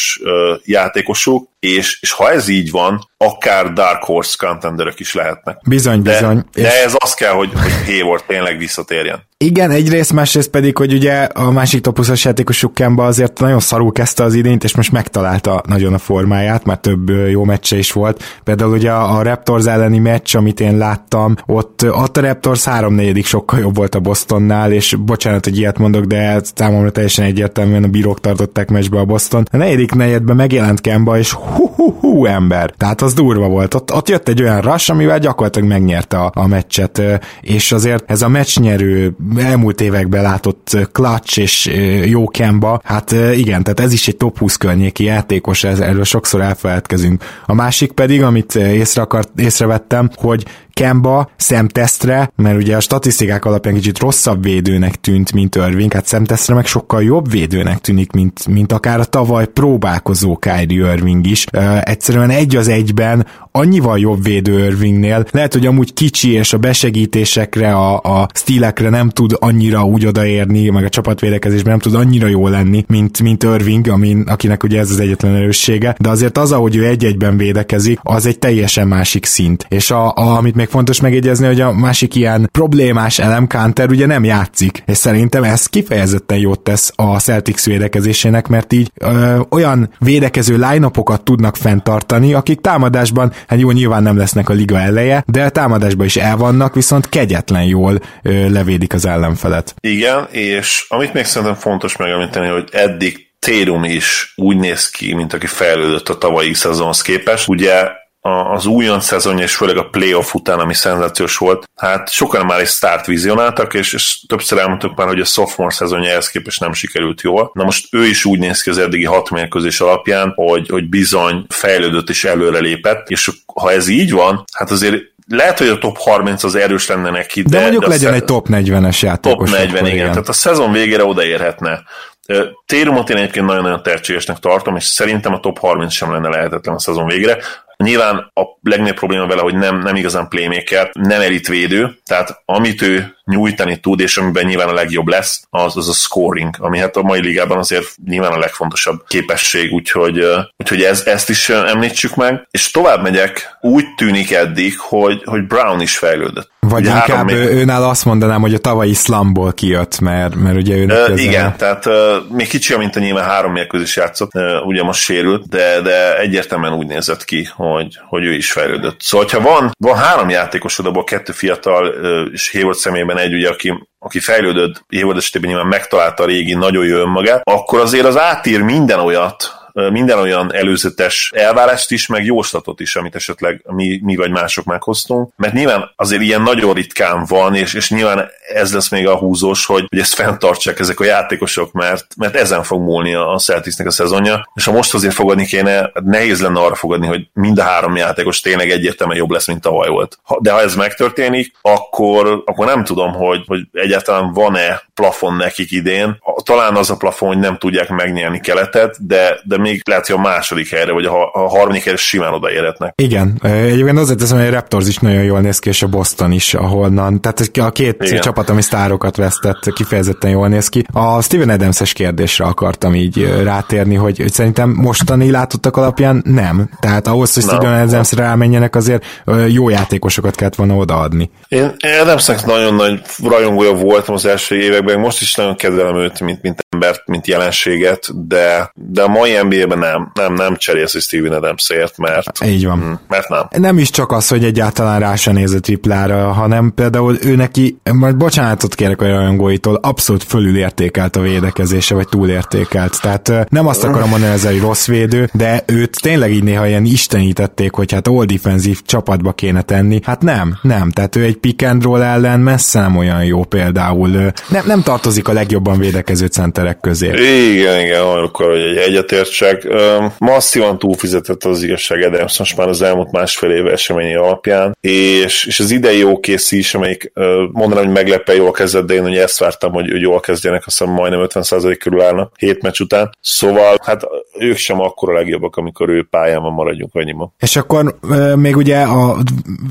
játékosuk, és, és ha ez így van, akár Dark Horse contenderök is lehetnek. Bizony, de, bizony. De ez az kell, hogy, hogy Hayward tényleg visszatérjen. Igen, egyrészt, másrészt pedig, hogy ugye a másik topuszos játékosuk Kemba azért nagyon szarul kezdte az idényt, és most megtalálta nagyon a formáját, mert több jó meccse is volt. Például ugye a Raptors elleni meccs, amit én láttam, ott, ott a Raptors háromnegyedik sokkal jobb volt a Bostonnál, és bocsánat, hogy ilyet mondok, de számomra teljesen egyértelműen a bírók tartották meccsbe a Boston. A negyedik negyedben megjelent Kemba, és hú-hú-hú ember. Tehát az durva volt. Ott, ott jött egy olyan rush, amivel gyakorlatilag megnyerte a, a meccset, és azért ez a meccsnyerő elmúlt években látott clutch és jó Kemba, hát igen, tehát ez is egy top 20 környéki játékos, erről sokszor elfeledkezünk. A másik pedig, amit észre akart, észrevettem, hogy Kemba szemtesztre, mert ugye a statisztikák alapján kicsit rosszabb védőnek tűnt, mint Irving, hát szemtesztre meg sokkal jobb védőnek tűnik, mint, mint akár a tavaly próbálkozó Kyrie Irving is. Uh, egyszerűen egy az egyben annyival jobb védő Irvingnél, lehet, hogy amúgy kicsi és a besegítésekre, a, a stílekre nem tud annyira úgy odaérni, meg a csapatvédekezésben nem tud annyira jó lenni, mint, mint Irving, amin, akinek ugye ez az egyetlen erőssége, de azért az, ahogy ő egy-egyben védekezik, az egy teljesen másik szint. És a, a, amit még fontos megjegyezni, hogy a másik ilyen problémás elem Counter ugye nem játszik, és szerintem ez kifejezetten jót tesz a Celtics védekezésének, mert így ö, olyan védekező line tudnak fenntartani, akik támadásban, hát jó, nyilván nem lesznek a liga eleje, de támadásban is el vannak, viszont kegyetlen jól ö, levédik az ellenfelet. Igen, és amit még szerintem fontos megemlíteni, hogy eddig Térum is úgy néz ki, mint aki fejlődött a tavalyi szezonhoz képest. Ugye az újon szezonja, és főleg a playoff után, ami szenzációs volt, hát sokan már egy start vizionáltak, és, és többször elmondtuk már, hogy a sophomore szezonja ehhez képest nem sikerült jól. Na most ő is úgy néz ki az eddigi hat mérkőzés alapján, hogy, hogy bizony fejlődött és előrelépett, és ha ez így van, hát azért lehet, hogy a top 30 az erős lenne neki, de, de mondjuk de legyen szez... egy top 40-es játékos. Top 40, igen. igen. Tehát a szezon végére odaérhetne. Térumot én egyébként nagyon-nagyon tehetségesnek tartom, és szerintem a top 30 sem lenne lehetetlen a szezon végére. Nyilván a legnagyobb probléma vele, hogy nem, nem igazán playmaker, nem elitvédő, tehát amit ő nyújtani tud, és amiben nyilván a legjobb lesz, az, az a scoring, ami hát a mai ligában azért nyilván a legfontosabb képesség, úgyhogy, úgyhogy ez, ezt is említsük meg. És tovább megyek, úgy tűnik eddig, hogy, hogy Brown is fejlődött. Vagy ugye inkább még... őnál azt mondanám, hogy a tavalyi slumból kijött, mert, mert ugye ő uh, Igen, a... tehát uh, még kicsi, mint a nyilván három mérkőzés játszott, uh, ugye most sérült, de, de egyértelműen úgy nézett ki, hogy, hogy ő is fejlődött. Szóval, ha van, van három játékosod, abból kettő fiatal, és Hayward szemében egy, ugye, aki, aki fejlődött, Hayward esetében nyilván megtalálta a régi, nagyon jó önmagát, akkor azért az átír minden olyat, minden olyan előzetes elvárást is, meg jóslatot is, amit esetleg mi, mi vagy mások meghoztunk, mert nyilván azért ilyen nagyon ritkán van, és, és nyilván ez lesz még a húzós, hogy, hogy ezt fenntartsák ezek a játékosok, mert, mert ezen fog múlni a Celticsnek a szezonja, és ha most azért fogadni kéne, nehéz lenne arra fogadni, hogy mind a három játékos tényleg egyértelműen jobb lesz, mint tavaly volt. De ha ez megtörténik, akkor, akkor nem tudom, hogy, hogy egyáltalán van-e plafon nekik idén. Talán az a plafon, hogy nem tudják megnyerni keletet, de, de még lehet, hogy a második helyre, vagy a, a harmadik helyre simán odaérhetnek. Igen, egyébként azért teszem, hogy a Raptors is nagyon jól néz ki, és a Boston is, ahonnan, tehát a két Igen. csapat, ami sztárokat vesztett, kifejezetten jól néz ki. A Steven Adams-es kérdésre akartam így rátérni, hogy, hogy szerintem mostani látottak alapján nem. Tehát ahhoz, hogy Steven Adams-re rámenjenek, azért jó játékosokat kellett volna odaadni. Én Adamsnek nagyon nagy rajongója voltam az első években, most is nagyon kedvelem őt, mint, mint embert, mint jelenséget, de, de a mai NBA-ben nem, nem, nem cserélsz egy Steven Adamsért, mert, Így van. Mm, mert nem. Nem is csak az, hogy egyáltalán rá se néz a triplára, hanem például ő neki, majd bocsánatot kérek a rajongóitól, abszolút fölülértékelt a védekezése, vagy túlértékelt. Tehát nem azt akarom mondani, ez egy rossz védő, de őt tényleg így néha ilyen istenítették, hogy hát all defensív csapatba kéne tenni. Hát nem, nem. Tehát ő egy pick and roll ellen messze nem olyan jó például. Nem, nem tartozik a legjobban védekező centerek közé. Igen, igen, akkor hogy egy egyetértsek, igazság. Masszívan túlfizetett az igazság Adams most már az elmúlt másfél év eseményei alapján, és, és az idei OKC is, amelyik mondanám, hogy meglepve jól kezdett, de én ugye ezt vártam, hogy, hogy jól kezdjenek, azt hiszem majdnem 50% körül állnak hét meccs után. Szóval hát ők sem akkora legjobbak, amikor ő pályán van, maradjunk annyiban. És akkor még ugye a,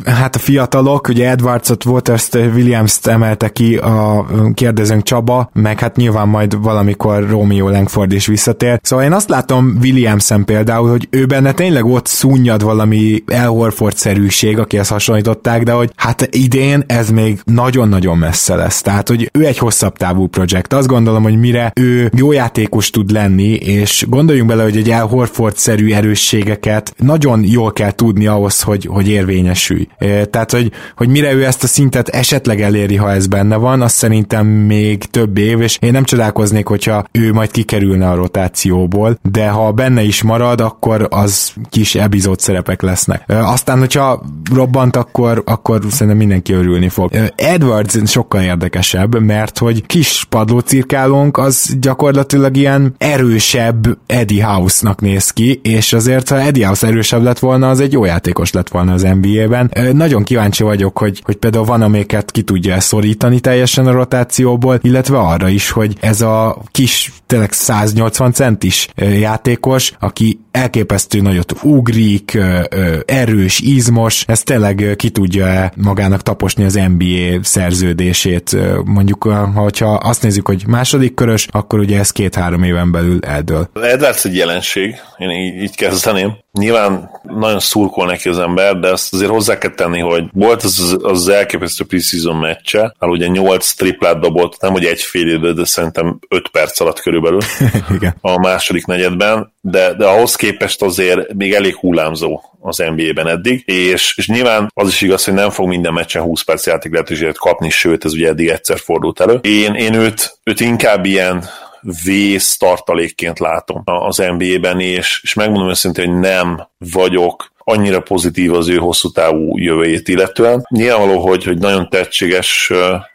hát a fiatalok, ugye Edwardsot, Waters-t, Williams-t emelte ki a kérdezőnk Csaba, meg hát nyilván majd valamikor Romeo Langford is visszatér. Szóval én azt látom Williamsen például, hogy ő benne tényleg ott szúnyad valami El Horford-szerűség, akihez hasonlították, de hogy hát idén ez még nagyon-nagyon messze lesz. Tehát, hogy ő egy hosszabb távú projekt. Azt gondolom, hogy mire ő jó játékos tud lenni, és gondoljunk bele, hogy egy El Horford-szerű erősségeket nagyon jól kell tudni ahhoz, hogy, hogy érvényesülj. Tehát, hogy, hogy mire ő ezt a szintet esetleg eléri, ha ez benne van, azt szerintem még több év, és én nem csodálkoznék, hogyha ő majd kikerülne a rotációból, de ha benne is marad, akkor az kis epizód szerepek lesznek. Aztán, hogyha robbant, akkor, akkor szerintem mindenki örülni fog. Edwards sokkal érdekesebb, mert hogy kis padlócirkálónk az gyakorlatilag ilyen erősebb Eddie House-nak néz ki, és azért, ha Eddie House erősebb lett volna, az egy jó játékos lett volna az NBA-ben. Nagyon kíváncsi vagyok, hogy, hogy például van, amiket ki tudja szorítani teljesen a rotációból, illetve arra is, hogy ez a kis, tényleg 180 centis játékos, aki elképesztő nagyot ugrik, erős, izmos, ez tényleg ki tudja magának taposni az NBA szerződését. Mondjuk, ha azt nézzük, hogy második körös, akkor ugye ez két-három éven belül eldől. Edwards egy jelenség, én így, így kezdeném. Nyilván nagyon szurkol neki az ember, de azt azért hozzá kell tenni, hogy volt az, az elképesztő preseason meccse, ahol ugye 8 triplát dobolt, nem hogy egy fél idő, de szerintem 5 perc alatt körülbelül a második negyedben, de, de ahhoz képest azért még elég hullámzó az NBA-ben eddig, és, és nyilván az is igaz, hogy nem fog minden meccsen 20 perc játék lehetőséget kapni, sőt, ez ugye eddig egyszer fordult elő. Én, én őt, őt inkább ilyen vész tartalékként látom az NBA-ben, és, és megmondom őszintén, hogy nem vagyok annyira pozitív az ő hosszú távú jövőjét illetően. Nyilvánvaló, hogy, hogy nagyon tehetséges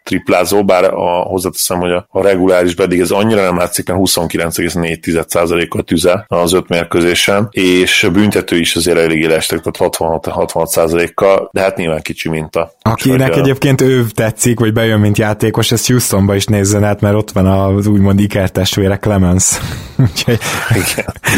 triplázó, bár a, hozzáteszem, hogy a, a reguláris pedig ez annyira nem látszik, mert 29,4%-kal tüze az öt mérkőzésen, és a büntető is azért elég élestek, tehát 66-66%-kal, de hát nyilván kicsi minta. Akinek Úgyhogy, egyébként ő tetszik, vagy bejön, mint játékos, ez Houstonba is nézzen át, mert ott van az úgymond ikertestvére Clemens. Úgyhogy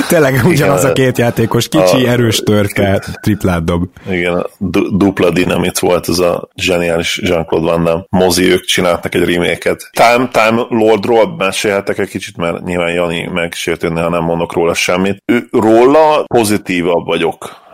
tényleg ugyanaz Igen. a két játékos, kicsi, a, erős törke, triplát dob. Igen, du- dupla dinamit volt ez a zseniális Jean-Claude Van Damme. Mozi, ők csináltak egy reméket. Time, Time Lordról mesélhetek egy kicsit, mert nyilván Jani megsértődne, ha nem mondok róla semmit. Ő, róla pozitívabb vagyok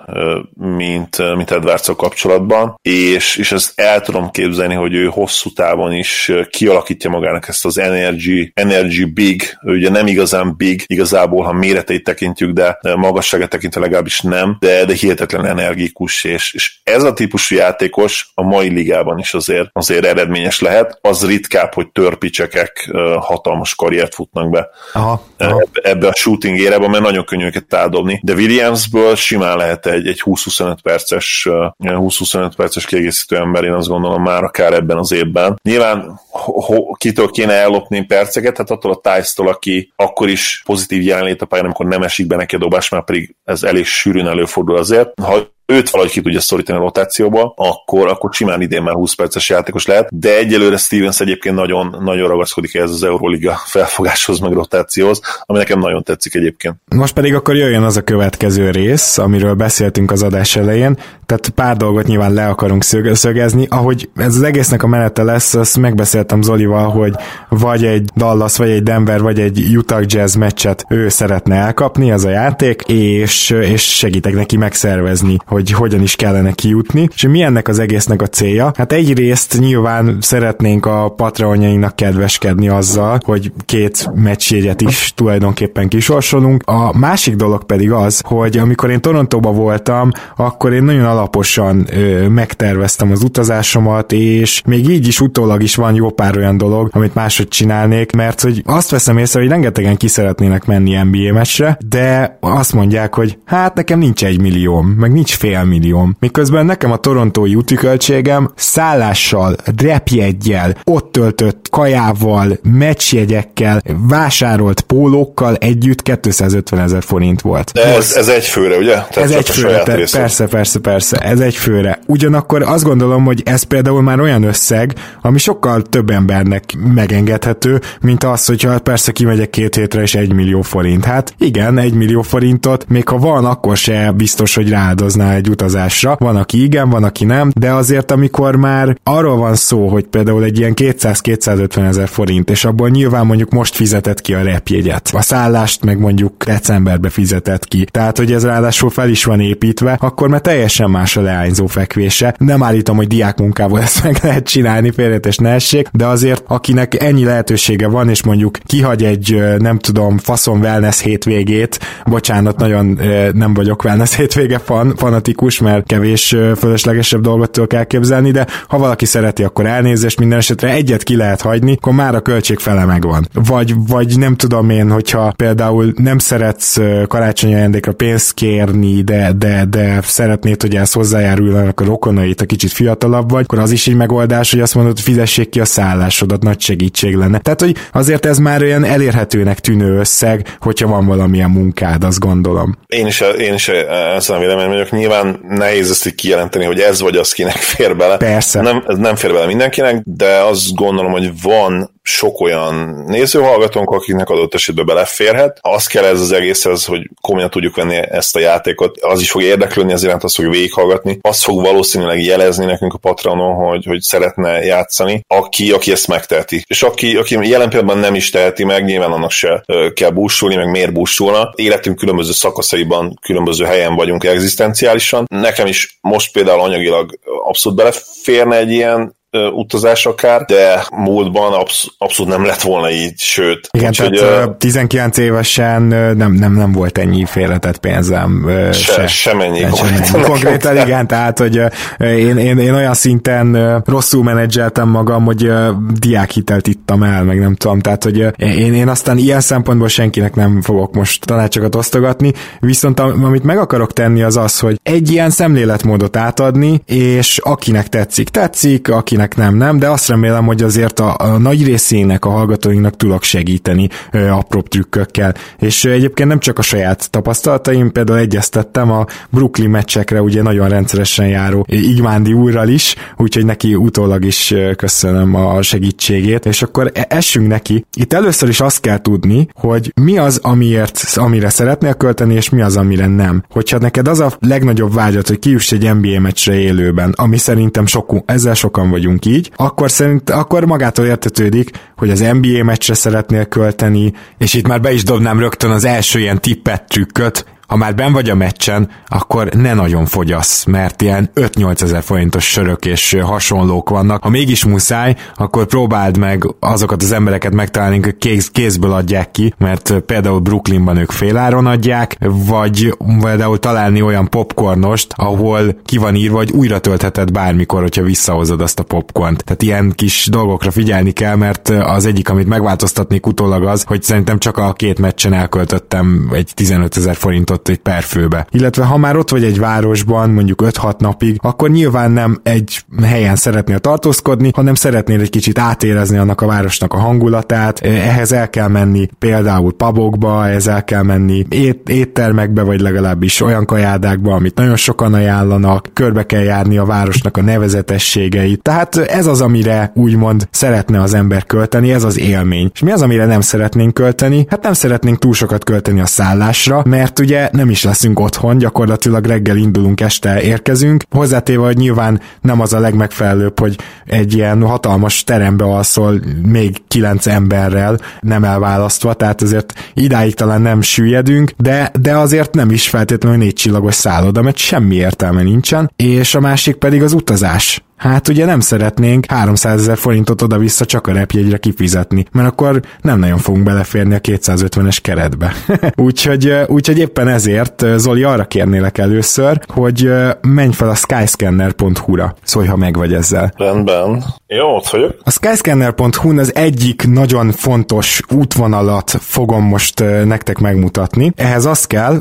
mint, mint edwards kapcsolatban, és, és ezt el tudom képzelni, hogy ő hosszú távon is kialakítja magának ezt az energy, energy big, ugye nem igazán big, igazából, ha méreteit tekintjük, de magasságát tekintve legalábbis nem, de, de hihetetlen energikus, és, és ez a típusú játékos a mai ligában is azért, azért eredményes lehet, az ritkább, hogy törpicsekek hatalmas karriert futnak be. Aha, aha. ebbe a shooting érebe, mert nagyon könnyű őket eldobni, de Williamsből simán lehet egy, egy 20-25 perces, 20-25 perces kiegészítő ember, én azt gondolom már akár ebben az évben. Nyilván ho, kitől kéne ellopni perceket, hát attól a Tice-tól, aki akkor is pozitív jelenlét a pályán, amikor nem esik be neki a dobás, már pedig ez elég sűrűn előfordul azért. Ha őt valahogy ki tudja szorítani a rotációba, akkor, akkor simán idén már 20 perces játékos lehet, de egyelőre Stevens egyébként nagyon, nagyon ragaszkodik ez az Euroliga felfogáshoz, meg rotációhoz, ami nekem nagyon tetszik egyébként. Most pedig akkor jöjjön az a következő rész, amiről beszéltünk az adás elején, tehát pár dolgot nyilván le akarunk szögezni, ahogy ez az egésznek a menete lesz, azt megbeszéltem Zolival, hogy vagy egy Dallas, vagy egy Denver, vagy egy Utah Jazz meccset ő szeretne elkapni, az a játék, és, és segítek neki megszervezni, hogy hogyan is kellene kijutni, és mi ennek az egésznek a célja? Hát egyrészt nyilván szeretnénk a patronjainknak kedveskedni azzal, hogy két meccsjegyet is tulajdonképpen kisorsolunk. A másik dolog pedig az, hogy amikor én Torontóba voltam, akkor én nagyon alaposan ö, megterveztem az utazásomat, és még így is utólag is van jó pár olyan dolog, amit máshogy csinálnék, mert hogy azt veszem észre, hogy rengetegen ki szeretnének menni NBA meccsre, de azt mondják, hogy hát nekem nincs egy millióm, meg nincs fél millió. Miközben nekem a torontói úti költségem szállással, repjeggyel, ott töltött kajával, meccsjegyekkel, vásárolt pólókkal együtt 250 ezer forint volt. De ez, ez egy főre, ugye? Tehát ez egy főre, te, persze, persze, persze, ez egy főre. Ugyanakkor azt gondolom, hogy ez például már olyan összeg, ami sokkal több embernek megengedhető, mint az, hogyha persze kimegyek két hétre és egy millió forint. Hát igen, egy millió forintot, még ha van, akkor se biztos, hogy rááldozná egy utazásra. Van, aki igen, van, aki nem, de azért, amikor már arról van szó, hogy például egy ilyen 200-250 ezer forint, és abból nyilván mondjuk most fizetett ki a repjegyet, a szállást meg mondjuk decemberbe fizetett ki. Tehát, hogy ez ráadásul fel is van építve, akkor már teljesen más a leányzó fekvése. Nem állítom, hogy diákmunkával ezt meg lehet csinálni, félretes ne essék, de azért akinek ennyi lehetősége van, és mondjuk kihagy egy, nem tudom, faszon wellness hétvégét, bocsánat, nagyon nem vagyok wellness hétvége fan, fanatikus, mert kevés fölöslegesebb dolgot tudok elképzelni, de ha valaki szereti, akkor elnézést, minden esetre egyet ki lehet hagyni, akkor már a költség fele megvan. Vagy, vagy nem tudom én, hogyha például nem szeretsz karácsonyi ajándékra pénzt kérni, de, de, de szeretnéd, hogy ez hozzájárulnak a rokonait, a kicsit fiatalabb vagy, akkor az is egy megoldás, hogy azt mondod, hogy fizessék ki a szállásodat, nagy segítség lenne. Tehát, hogy azért ez már olyan elérhetőnek tűnő összeg, hogyha van valamilyen munkád, azt gondolom. Én is, én is ezen a vélemény vagyok. Nyilván nehéz ezt így kijelenteni, hogy ez vagy az, kinek fér bele. Persze. Nem, ez nem fér bele mindenkinek, de azt gondolom, hogy van sok olyan nézőhallgatónk, akiknek adott esetben beleférhet. Azt kell ez az egészhez, hogy komolyan tudjuk venni ezt a játékot, az is fog érdeklődni, az iránt azt fog végighallgatni. Azt fog valószínűleg jelezni nekünk a Patronon, hogy, hogy szeretne játszani, aki, aki ezt megteheti. És aki, aki jelen pillanatban nem is teheti meg, nyilván annak se kell búsulni, meg miért búsulna. Életünk különböző szakaszaiban, különböző helyen vagyunk egzisztenciálisan. Nekem is most például anyagilag abszolút beleférne egy ilyen utazás akár, de múltban absz- abszolút nem lett volna így, sőt. Igen, úgy, tehát hogy, 19 évesen nem, nem, nem volt ennyi félretett pénzem. Se, se, sem ennyi. Konkrétan, konkrétan igen, tehát hogy én, én, én olyan szinten rosszul menedzseltem magam, hogy diákhitelt ittam el, meg nem tudom, tehát hogy én, én aztán ilyen szempontból senkinek nem fogok most tanácsokat osztogatni, viszont amit meg akarok tenni az az, hogy egy ilyen szemléletmódot átadni, és akinek tetszik, tetszik, akinek akinek nem, nem, de azt remélem, hogy azért a, a nagy részének a hallgatóinknak tudok segíteni ö, apróbb trükkökkel. És ö, egyébként nem csak a saját tapasztalataim, például egyeztettem a Brooklyn meccsekre ugye nagyon rendszeresen járó Igmándi úrral is, úgyhogy neki utólag is köszönöm a segítségét, és akkor e, essünk neki. Itt először is azt kell tudni, hogy mi az, amiért, amire szeretnél költeni, és mi az, amire nem. Hogyha neked az a legnagyobb vágyat, hogy kijuss egy NBA meccsre élőben, ami szerintem sok, ezzel sokan vagyunk vagyunk így, akkor szerint, akkor magától értetődik, hogy az NBA meccsre szeretnél költeni, és itt már be is dobnám rögtön az első ilyen tippet trükköt, ha már ben vagy a meccsen, akkor ne nagyon fogyasz, mert ilyen 5-8 ezer forintos sörök és hasonlók vannak. Ha mégis muszáj, akkor próbáld meg azokat az embereket megtalálni, hogy kéz, kézből adják ki, mert például Brooklynban ők féláron adják, vagy például találni olyan popcornost, ahol ki van írva, hogy újra töltheted bármikor, hogyha visszahozod azt a popcornt. Tehát ilyen kis dolgokra figyelni kell, mert az egyik, amit megváltoztatnék utólag az, hogy szerintem csak a két meccsen elköltöttem egy 15 ezer forintot ott egy perfőbe. Illetve ha már ott vagy egy városban, mondjuk 5-6 napig, akkor nyilván nem egy helyen szeretnél tartózkodni, hanem szeretnél egy kicsit átérezni annak a városnak a hangulatát, ehhez el kell menni például pubokba, ehhez el kell menni ét- éttermekbe, vagy legalábbis olyan kajádákba, amit nagyon sokan ajánlanak, körbe kell járni a városnak a nevezetességeit. Tehát ez az, amire úgymond szeretne az ember költeni, ez az élmény. És mi az, amire nem szeretnénk költeni? Hát nem szeretnénk túl sokat költeni a szállásra, mert ugye nem is leszünk otthon, gyakorlatilag reggel indulunk, este érkezünk. Hozzátéve, hogy nyilván nem az a legmegfelelőbb, hogy egy ilyen hatalmas terembe alszol még kilenc emberrel, nem elválasztva, tehát azért idáig talán nem süllyedünk, de, de azért nem is feltétlenül négy csillagos szálloda, mert semmi értelme nincsen, és a másik pedig az utazás Hát ugye nem szeretnénk 300 ezer forintot oda-vissza csak a repjegyre kifizetni, mert akkor nem nagyon fogunk beleférni a 250-es keretbe. úgyhogy, úgyhogy éppen ezért, Zoli, arra kérnélek először, hogy menj fel a skyscanner.hu-ra. Szólj, ha meg vagy ezzel. Rendben. Jó, ott vagyok. A skyscanner.hu az egyik nagyon fontos útvonalat fogom most nektek megmutatni. Ehhez az kell,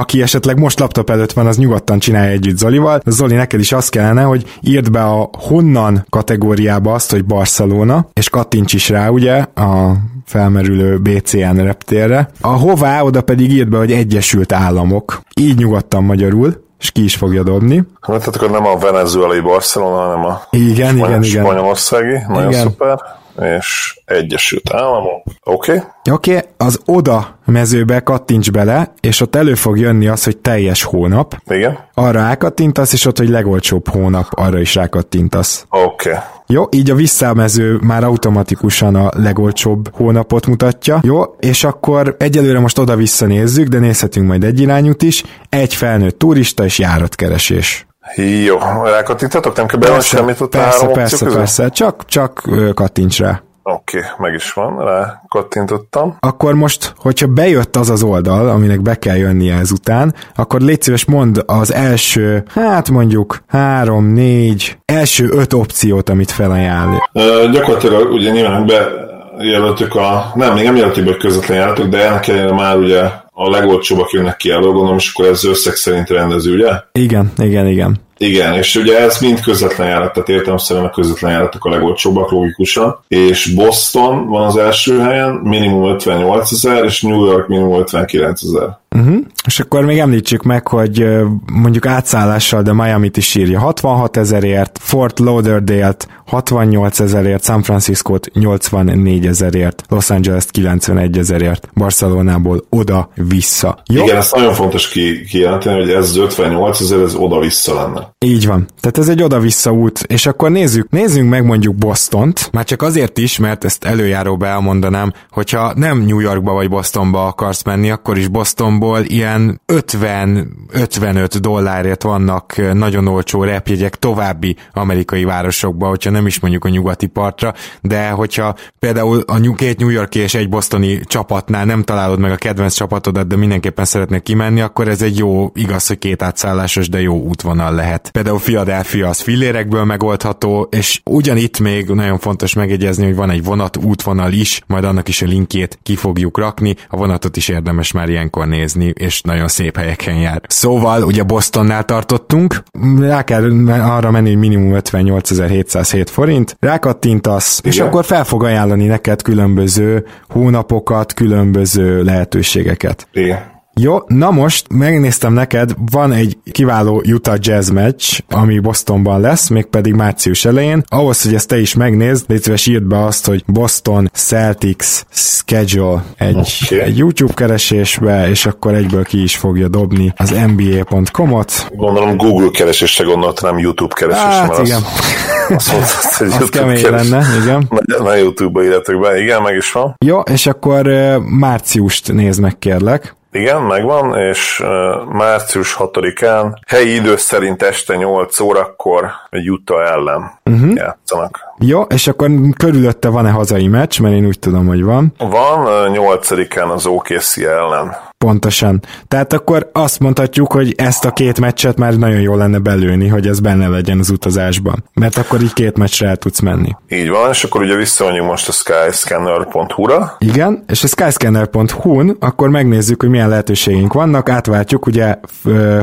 aki esetleg most laptop előtt van, az nyugodtan csinálja együtt Zolival. Zoli, neked is az kellene, hogy írd be a honnan kategóriába azt, hogy Barcelona, és kattints is rá, ugye, a felmerülő BCN reptérre. A hová, oda pedig írd be, hogy Egyesült Államok. Így nyugodtan magyarul, és ki is fogja dobni. Hát tehát akkor nem a venezuelai Barcelona, hanem a igen, igen, igen. spanyolországi. Nagyon igen. szuper és Egyesült Államok. Oké. Okay. Oké, okay, az oda mezőbe kattints bele, és ott elő fog jönni az, hogy teljes hónap. Igen. Arra rákattintasz, és ott, hogy legolcsóbb hónap, arra is rákattintasz. Oké. Okay. Jó, így a visszamező már automatikusan a legolcsóbb hónapot mutatja. Jó, és akkor egyelőre most oda-vissza nézzük, de nézhetünk majd egy irányút is. Egy felnőtt turista és járatkeresés. Jó, rákattintatok? Nem kell beadni semmit ott Persze, persze, persze, csak, csak kattints rá. Oké, okay, meg is van, rá kattintottam. Akkor most, hogyha bejött az az oldal, aminek be kell jönnie ezután, akkor légy szíves mond az első, hát mondjuk három, négy, első öt opciót, amit felajánl. Uh, gyakorlatilag ugye nyilván be jelöltük a, nem, még nem jelöltük be közvetlen járatok, de ennek ellenére már ugye a legolcsóbbak jönnek ki elő, gondolom, és akkor ez összeg szerint rendező, ugye? Igen, igen, igen. Igen, és ugye ez mind közvetlen járat, tehát értelemszerűen a közvetlen járatok a legolcsóbbak logikusan, és Boston van az első helyen, minimum 58 ezer, és New York minimum 59 ezer. Uh-huh. És akkor még említsük meg, hogy mondjuk átszállással, de Miami-t is írja 66 ezerért, Fort Lauderdale-t 68 ezerért, San Francisco-t 84 ezerért, Los Angeles-t 91 ezerért, Barcelonából oda-vissza. Jó? Igen, ez nagyon fontos ki, kijelenteni, hogy ez 58 ezer, ez oda-vissza lenne. Így van. Tehát ez egy oda-vissza út, és akkor nézzük, nézzünk meg mondjuk Bostont, már csak azért is, mert ezt előjáróba elmondanám, hogyha nem New Yorkba vagy Bostonba akarsz menni, akkor is Bostonból ilyen 50-55 dollárért vannak nagyon olcsó repjegyek további amerikai városokba, hogyha nem is mondjuk a nyugati partra, de hogyha például a két New Yorki és egy bostoni csapatnál nem találod meg a kedvenc csapatodat, de mindenképpen szeretnék kimenni, akkor ez egy jó, igaz, hogy két átszállásos, de jó útvonal lehet. Például Philadelphia az fillérekből megoldható, és ugyanitt még nagyon fontos megjegyezni, hogy van egy vonat útvonal is, majd annak is a linkjét ki fogjuk rakni, a vonatot is érdemes már ilyenkor nézni, és nagyon szép helyeken jár. Szóval, ugye Bostonnál tartottunk, rá kell arra menni, hogy minimum 58.707 forint, rákattintasz, Igen. és akkor fel fog ajánlani neked különböző hónapokat, különböző lehetőségeket. Igen. Jó, na most megnéztem neked, van egy kiváló Utah Jazz match, ami Bostonban lesz, mégpedig március elején. Ahhoz, hogy ezt te is megnézd, légy szíves írd be azt, hogy Boston Celtics schedule egy, okay. egy YouTube keresésbe, és akkor egyből ki is fogja dobni az NBA.com-ot. Gondolom Google keresésre gondolt, nem YouTube keresésre. Hát igen. Az, azt mondta, az kemény keres. lenne, igen. Na, na YouTube-ba írjátok be, igen, meg is van. Jó, és akkor márciust nézd meg, kérlek. Igen, megvan, és március 6-án helyi idő szerint este 8 órakor egy Utah ellen uh-huh. játszanak. Jó, és akkor körülötte van-e hazai meccs, mert én úgy tudom, hogy van. Van, 8-án az OKC ellen. Pontosan. Tehát akkor azt mondhatjuk, hogy ezt a két meccset már nagyon jól lenne belőni, hogy ez benne legyen az utazásban. Mert akkor így két meccsre el tudsz menni. Így van, és akkor ugye visszamegyünk most a skyscanner.hu-ra. Igen, és a skyscanner.hu-n akkor megnézzük, hogy milyen lehetőségeink vannak, átváltjuk ugye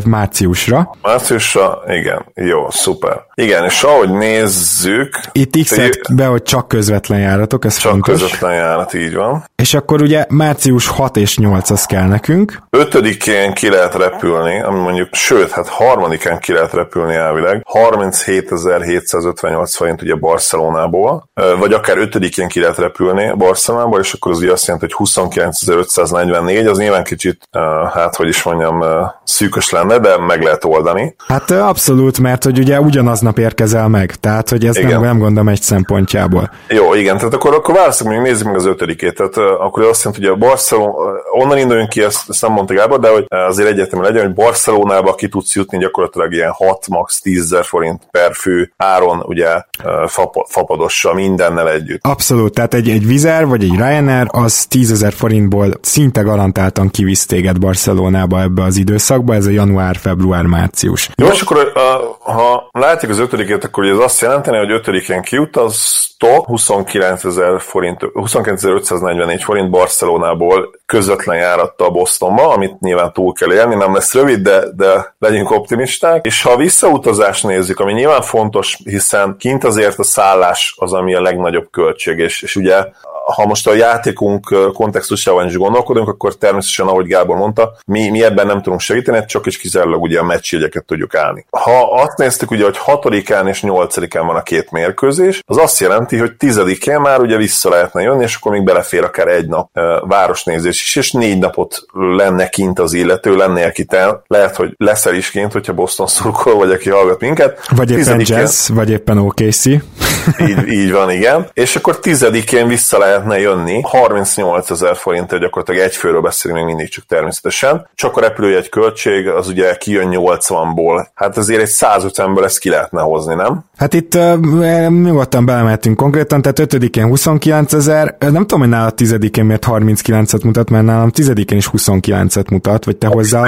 márciusra. Márciusra, igen, jó, szuper. Igen, és ahogy nézzük... Itt x be, hogy csak közvetlen járatok, ez csak fontos. közvetlen járat, így van. És akkor ugye március 6 és 8 az kell nekünk. Ötödikén ki lehet repülni, ami mondjuk, sőt, hát harmadikán ki lehet repülni elvileg. 37.758 forint ugye Barcelonából, vagy akár ötödikén ki lehet repülni Barcelonából, és akkor az ugye azt jelenti, hogy 29.544, az nyilván kicsit, hát hogy is mondjam, szűkös lenne, de meg lehet oldani. Hát abszolút, mert hogy ugye ugyanaz aznap érkezel meg, tehát hogy ez nem, nem gondolom egy szempontjából. Jó, igen, tehát akkor, akkor válaszok, még nézzük meg az ötödikét, tehát uh, akkor azt jelenti, hogy a Barcelona, onnan induljunk ki, ezt, ezt nem mondta Gábor, de hogy azért egyetem legyen, hogy Barcelonába ki tudsz jutni gyakorlatilag ilyen 6, max 10 ezer forint per fő áron, ugye uh, fapadossal, mindennel együtt. Abszolút, tehát egy, egy Vizer vagy egy Ryanair az 10 ezer forintból szinte garantáltan kivisz téged Barcelonába ebbe az időszakba, ez a január, február, március. Jó, és akkor ha látjuk az ötödikét, akkor ez azt jelenteni, hogy ötödiken kiutaztok 29 ezer forint, 29.544 forint Barcelonából közvetlen járatta a Bostonba, amit nyilván túl kell élni, nem lesz rövid, de, de legyünk optimisták. És ha a visszautazást nézzük, ami nyilván fontos, hiszen kint azért a szállás az, ami a legnagyobb költség, és, és ugye ha most a játékunk kontextusában is gondolkodunk, akkor természetesen, ahogy Gábor mondta, mi, mi ebben nem tudunk segíteni, csak is kizárólag ugye a meccsjegyeket tudjuk állni. Ha azt néztük, ugye, hogy 6-án és 8-án van a két mérkőzés, az azt jelenti, hogy 10-én már ugye vissza lehetne jönni, és akkor még belefér akár egy nap városnézés is, és négy napot lenne kint az illető, lenne el, lehet, hogy leszel is kint, hogyha Boston szurkol, vagy aki hallgat minket. Vagy éppen jazz, vagy éppen OKC. így, így van, igen. És akkor tizedikén vissza lehetne jönni, 38 ezer forint, gyakorlatilag egy főről beszélünk még mindig csak természetesen. Csak a repülőjegy költség, az ugye kijön 80-ból. Hát azért egy 150-ből ezt ki lehetne hozni, nem? Hát itt uh, nyugodtan belemettünk konkrétan, tehát 5-én 29 ezer, nem tudom, hogy nála 10-én miért 39-et mutat, mert nálam 10-én is 29-et mutat, vagy te hozzá...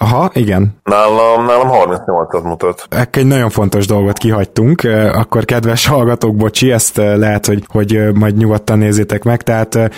Aha, igen. Nálam, nálam 38-at mutat. Egy nagyon fontos dolgot kihagytunk, akkor kedves hallgatók, bocsi, ezt lehet, hogy, hogy majd nyugodtan nézzétek meg, tehát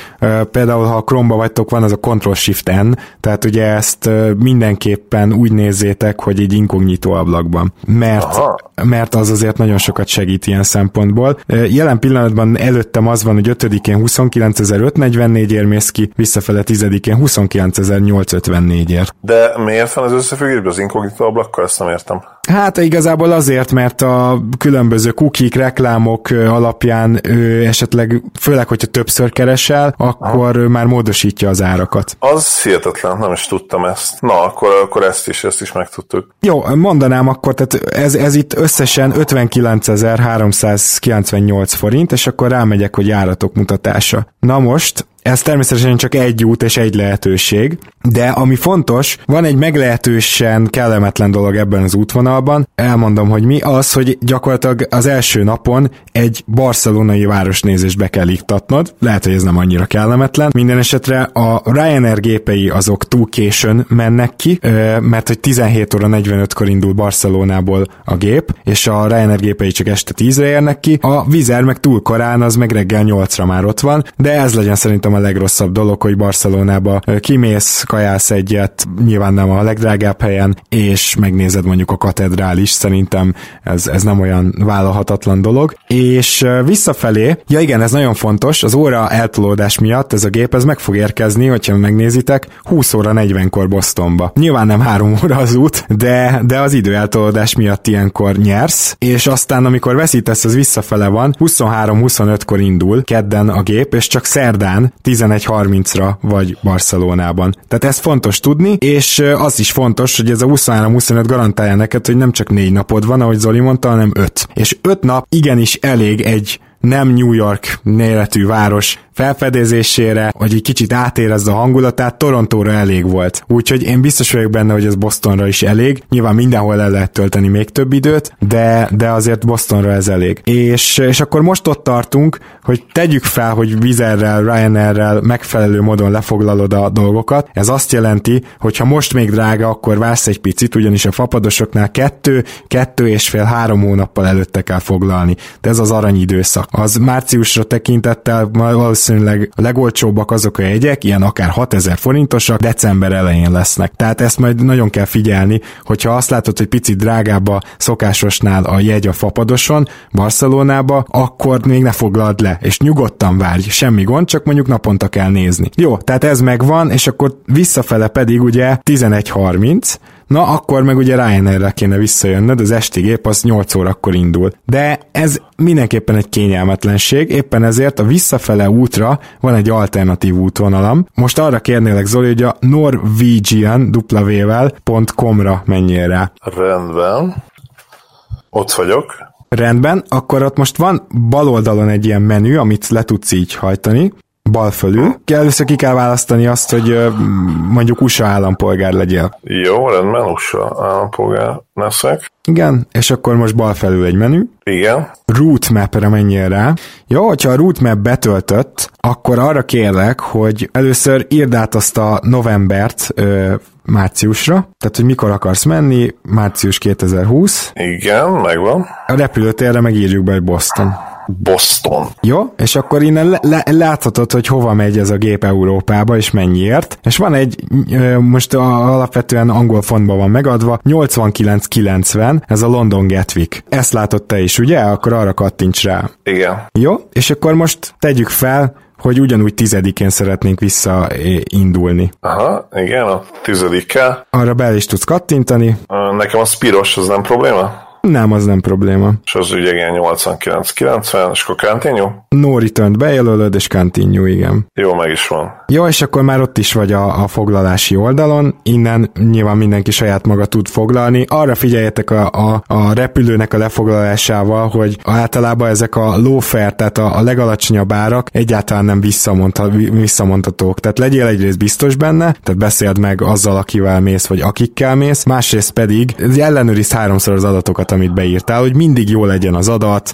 például ha a Chrome-ba vagytok, van az a Ctrl-Shift-N, tehát ugye ezt mindenképpen úgy nézzétek, hogy egy inkognitó ablakban, mert, mert az azért nagyon sokat segít ilyen szempontból. Jelen pillanatban előttem az van, hogy 5-én 29.544 ér mész ki, visszafele 10-én 29.854 ér. De miért van az összefüggésben az inkognitó ablakkal? Ezt nem értem. Hát igazából azért, mert a különböző kukik, reklámok alapján ő esetleg, főleg, hogyha többször keresel, akkor ő már módosítja az árakat. Az hihetetlen, nem is tudtam ezt. Na, akkor, akkor ezt is, ezt is megtudtuk. Jó, mondanám akkor, tehát ez, ez itt összesen 59.398 forint, és akkor rámegyek, hogy járatok mutatása. Na most, ez természetesen csak egy út és egy lehetőség, de ami fontos, van egy meglehetősen kellemetlen dolog ebben az útvonalban, elmondom, hogy mi az, hogy gyakorlatilag az első napon egy barcelonai városnézést be kell iktatnod, lehet, hogy ez nem annyira kellemetlen, minden esetre a Ryanair gépei azok túl későn mennek ki, mert hogy 17 óra 45-kor indul Barcelonából a gép, és a Ryanair gépei csak este 10-re érnek ki, a Vizer meg túl korán, az meg reggel 8-ra már ott van, de ez legyen szerintem szerintem a legrosszabb dolog, hogy Barcelonába kimész, kajálsz egyet, nyilván nem a legdrágább helyen, és megnézed mondjuk a katedrális, szerintem ez, ez nem olyan vállalhatatlan dolog. És visszafelé, ja igen, ez nagyon fontos, az óra eltolódás miatt ez a gép, ez meg fog érkezni, hogyha megnézitek, 20 óra 40-kor Bostonba. Nyilván nem 3 óra az út, de, de az idő eltolódás miatt ilyenkor nyersz, és aztán amikor veszítesz, az visszafele van, 23-25-kor indul kedden a gép, és csak szerdán 11.30-ra vagy Barcelonában. Tehát ez fontos tudni, és az is fontos, hogy ez a 23-25 garantálja neked, hogy nem csak négy napod van, ahogy Zoli mondta, hanem öt. És öt nap igenis elég egy nem New York méretű város felfedezésére, hogy egy kicsit átérezz a hangulatát, Torontóra elég volt. Úgyhogy én biztos vagyok benne, hogy ez Bostonra is elég. Nyilván mindenhol el lehet tölteni még több időt, de, de azért Bostonra ez elég. És, és akkor most ott tartunk, hogy tegyük fel, hogy Vizerrel, Ryanairrel megfelelő módon lefoglalod a dolgokat. Ez azt jelenti, hogy ha most még drága, akkor vársz egy picit, ugyanis a fapadosoknál kettő, kettő és fél, három hónappal előtte kell foglalni. De ez az aranyidőszak. Az márciusra tekintettel valószínűleg valószínűleg a legolcsóbbak azok a jegyek, ilyen akár 6000 forintosak, december elején lesznek. Tehát ezt majd nagyon kell figyelni, hogyha azt látod, hogy picit drágább a szokásosnál a jegy a fapadoson, Barcelonába, akkor még ne foglald le, és nyugodtan várj, semmi gond, csak mondjuk naponta kell nézni. Jó, tehát ez megvan, és akkor visszafele pedig ugye 11.30, Na, akkor meg ugye Ryanair-re kéne visszajönnöd, az esti gép az 8 órakor indul. De ez mindenképpen egy kényelmetlenség, éppen ezért a visszafele útra van egy alternatív útvonalam. Most arra kérnélek Zoli, hogy a norwegian.com-ra menjél rá. Rendben. Ott vagyok. Rendben, akkor ott most van bal oldalon egy ilyen menü, amit le tudsz így hajtani, bal fölül. Először ki kell választani azt, hogy mondjuk USA állampolgár legyél. Jó, rendben, USA állampolgár leszek. Igen, és akkor most bal felül egy menü. Igen. Route re menjél rá. Jó, hogyha a route betöltött, akkor arra kérlek, hogy először írd át azt a novembert ö, márciusra, tehát hogy mikor akarsz menni, március 2020. Igen, megvan. A repülőtérre megírjuk be, hogy Boston. Boston. Jó, és akkor innen le, le, láthatod, hogy hova megy ez a gép Európába, és mennyiért. És van egy, most a, alapvetően angol fontban van megadva, 89-90, ez a London Gatwick. Ezt látod te is, ugye? Akkor arra kattints rá. Igen. Jó, és akkor most tegyük fel, hogy ugyanúgy tizedikén szeretnénk visszaindulni. Aha, igen, a tizedikkel. Arra be is tudsz kattintani. Nekem a spiros, az nem probléma? Nem, az nem probléma. És az ugye igen 89-90, és akkor continue? No return bejelölöd, és continue, igen. Jó, meg is van. Jó, és akkor már ott is vagy a, a foglalási oldalon, innen nyilván mindenki saját maga tud foglalni. Arra figyeljetek a, a, a repülőnek a lefoglalásával, hogy általában ezek a fare, tehát a, a legalacsonyabb árak egyáltalán nem visszamondhatók. Tehát legyél egyrészt biztos benne, tehát beszéld meg azzal, akivel mész, vagy akikkel mész, másrészt pedig ellenőriz háromszor az adatokat adatokat, amit beírtál, hogy mindig jó legyen az adat,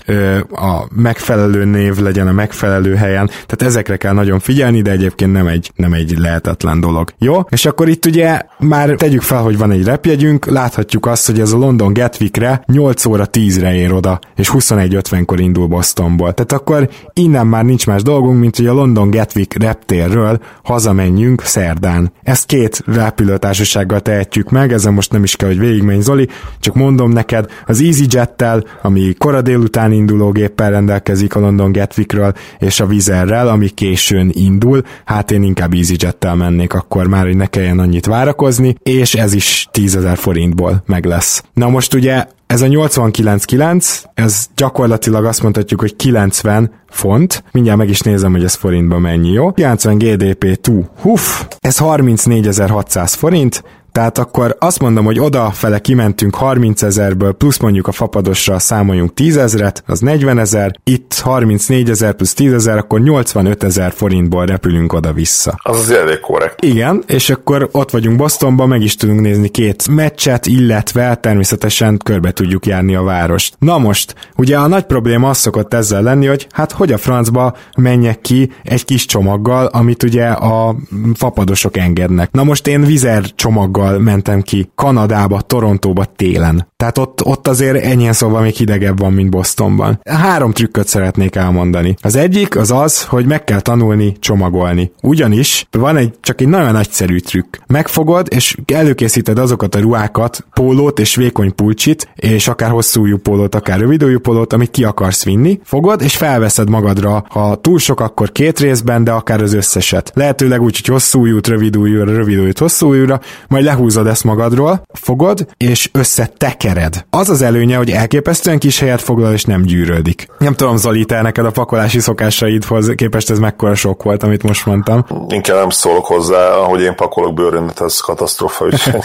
a megfelelő név legyen a megfelelő helyen, tehát ezekre kell nagyon figyelni, de egyébként nem egy, nem egy lehetetlen dolog. Jó? És akkor itt ugye már tegyük fel, hogy van egy repjegyünk, láthatjuk azt, hogy ez a London Gatwickre 8 óra 10-re ér oda, és 21.50-kor indul Bostonból. Tehát akkor innen már nincs más dolgunk, mint hogy a London Gatwick reptérről hazamenjünk szerdán. Ezt két repülőtársasággal tehetjük meg, ezen most nem is kell, hogy végigmenj Zoli, csak mondom neked, az EasyJet-tel, ami kora délután induló géppel rendelkezik a London Gatwickről, és a Vizerrel, ami későn indul, hát én inkább EasyJet-tel mennék akkor már, hogy ne kelljen annyit várakozni, és ez is 10 ezer forintból meg lesz. Na most ugye ez a 89.9, ez gyakorlatilag azt mondhatjuk, hogy 90 font. Mindjárt meg is nézem, hogy ez forintban mennyi, jó? 90 GDP2, huff, ez 34.600 forint, tehát akkor azt mondom, hogy oda-fele kimentünk 30 ezerből, plusz mondjuk a fapadosra számoljunk 10 ezeret, az 40 ezer, itt 34 ezer plusz 10 ezer, akkor 85 ezer forintból repülünk oda-vissza. Az az elég korrekt. Igen, és akkor ott vagyunk Bostonban, meg is tudunk nézni két meccset, illetve természetesen körbe tudjuk járni a várost. Na most, ugye a nagy probléma az szokott ezzel lenni, hogy hát hogy a francba menjek ki egy kis csomaggal, amit ugye a fapadosok engednek. Na most én vizer csomaggal autóval mentem ki Kanadába, Torontóba télen. Tehát ott, ott azért ennyien szóval még hidegebb van, mint Bostonban. Három trükköt szeretnék elmondani. Az egyik az az, hogy meg kell tanulni csomagolni. Ugyanis van egy csak egy nagyon egyszerű trükk. Megfogod, és előkészíted azokat a ruhákat, pólót és vékony pulcsit, és akár hosszú pólót, akár rövid pólót, amit ki akarsz vinni. Fogod, és felveszed magadra. Ha túl sok, akkor két részben, de akár az összeset. Lehetőleg úgy, hogy hosszú ujjút, rövid ujjúra, rövid ujjút, hosszú ujjúra, majd le lehúzod ezt magadról, fogod, és összetekered. Az az előnye, hogy elképesztően kis helyet foglal, és nem gyűrődik. Nem tudom, Zoli, te neked a pakolási szokásaidhoz képest ez mekkora sok volt, amit most mondtam. Inkább nem szólok hozzá, ahogy én pakolok bőröndet, ez katasztrofa.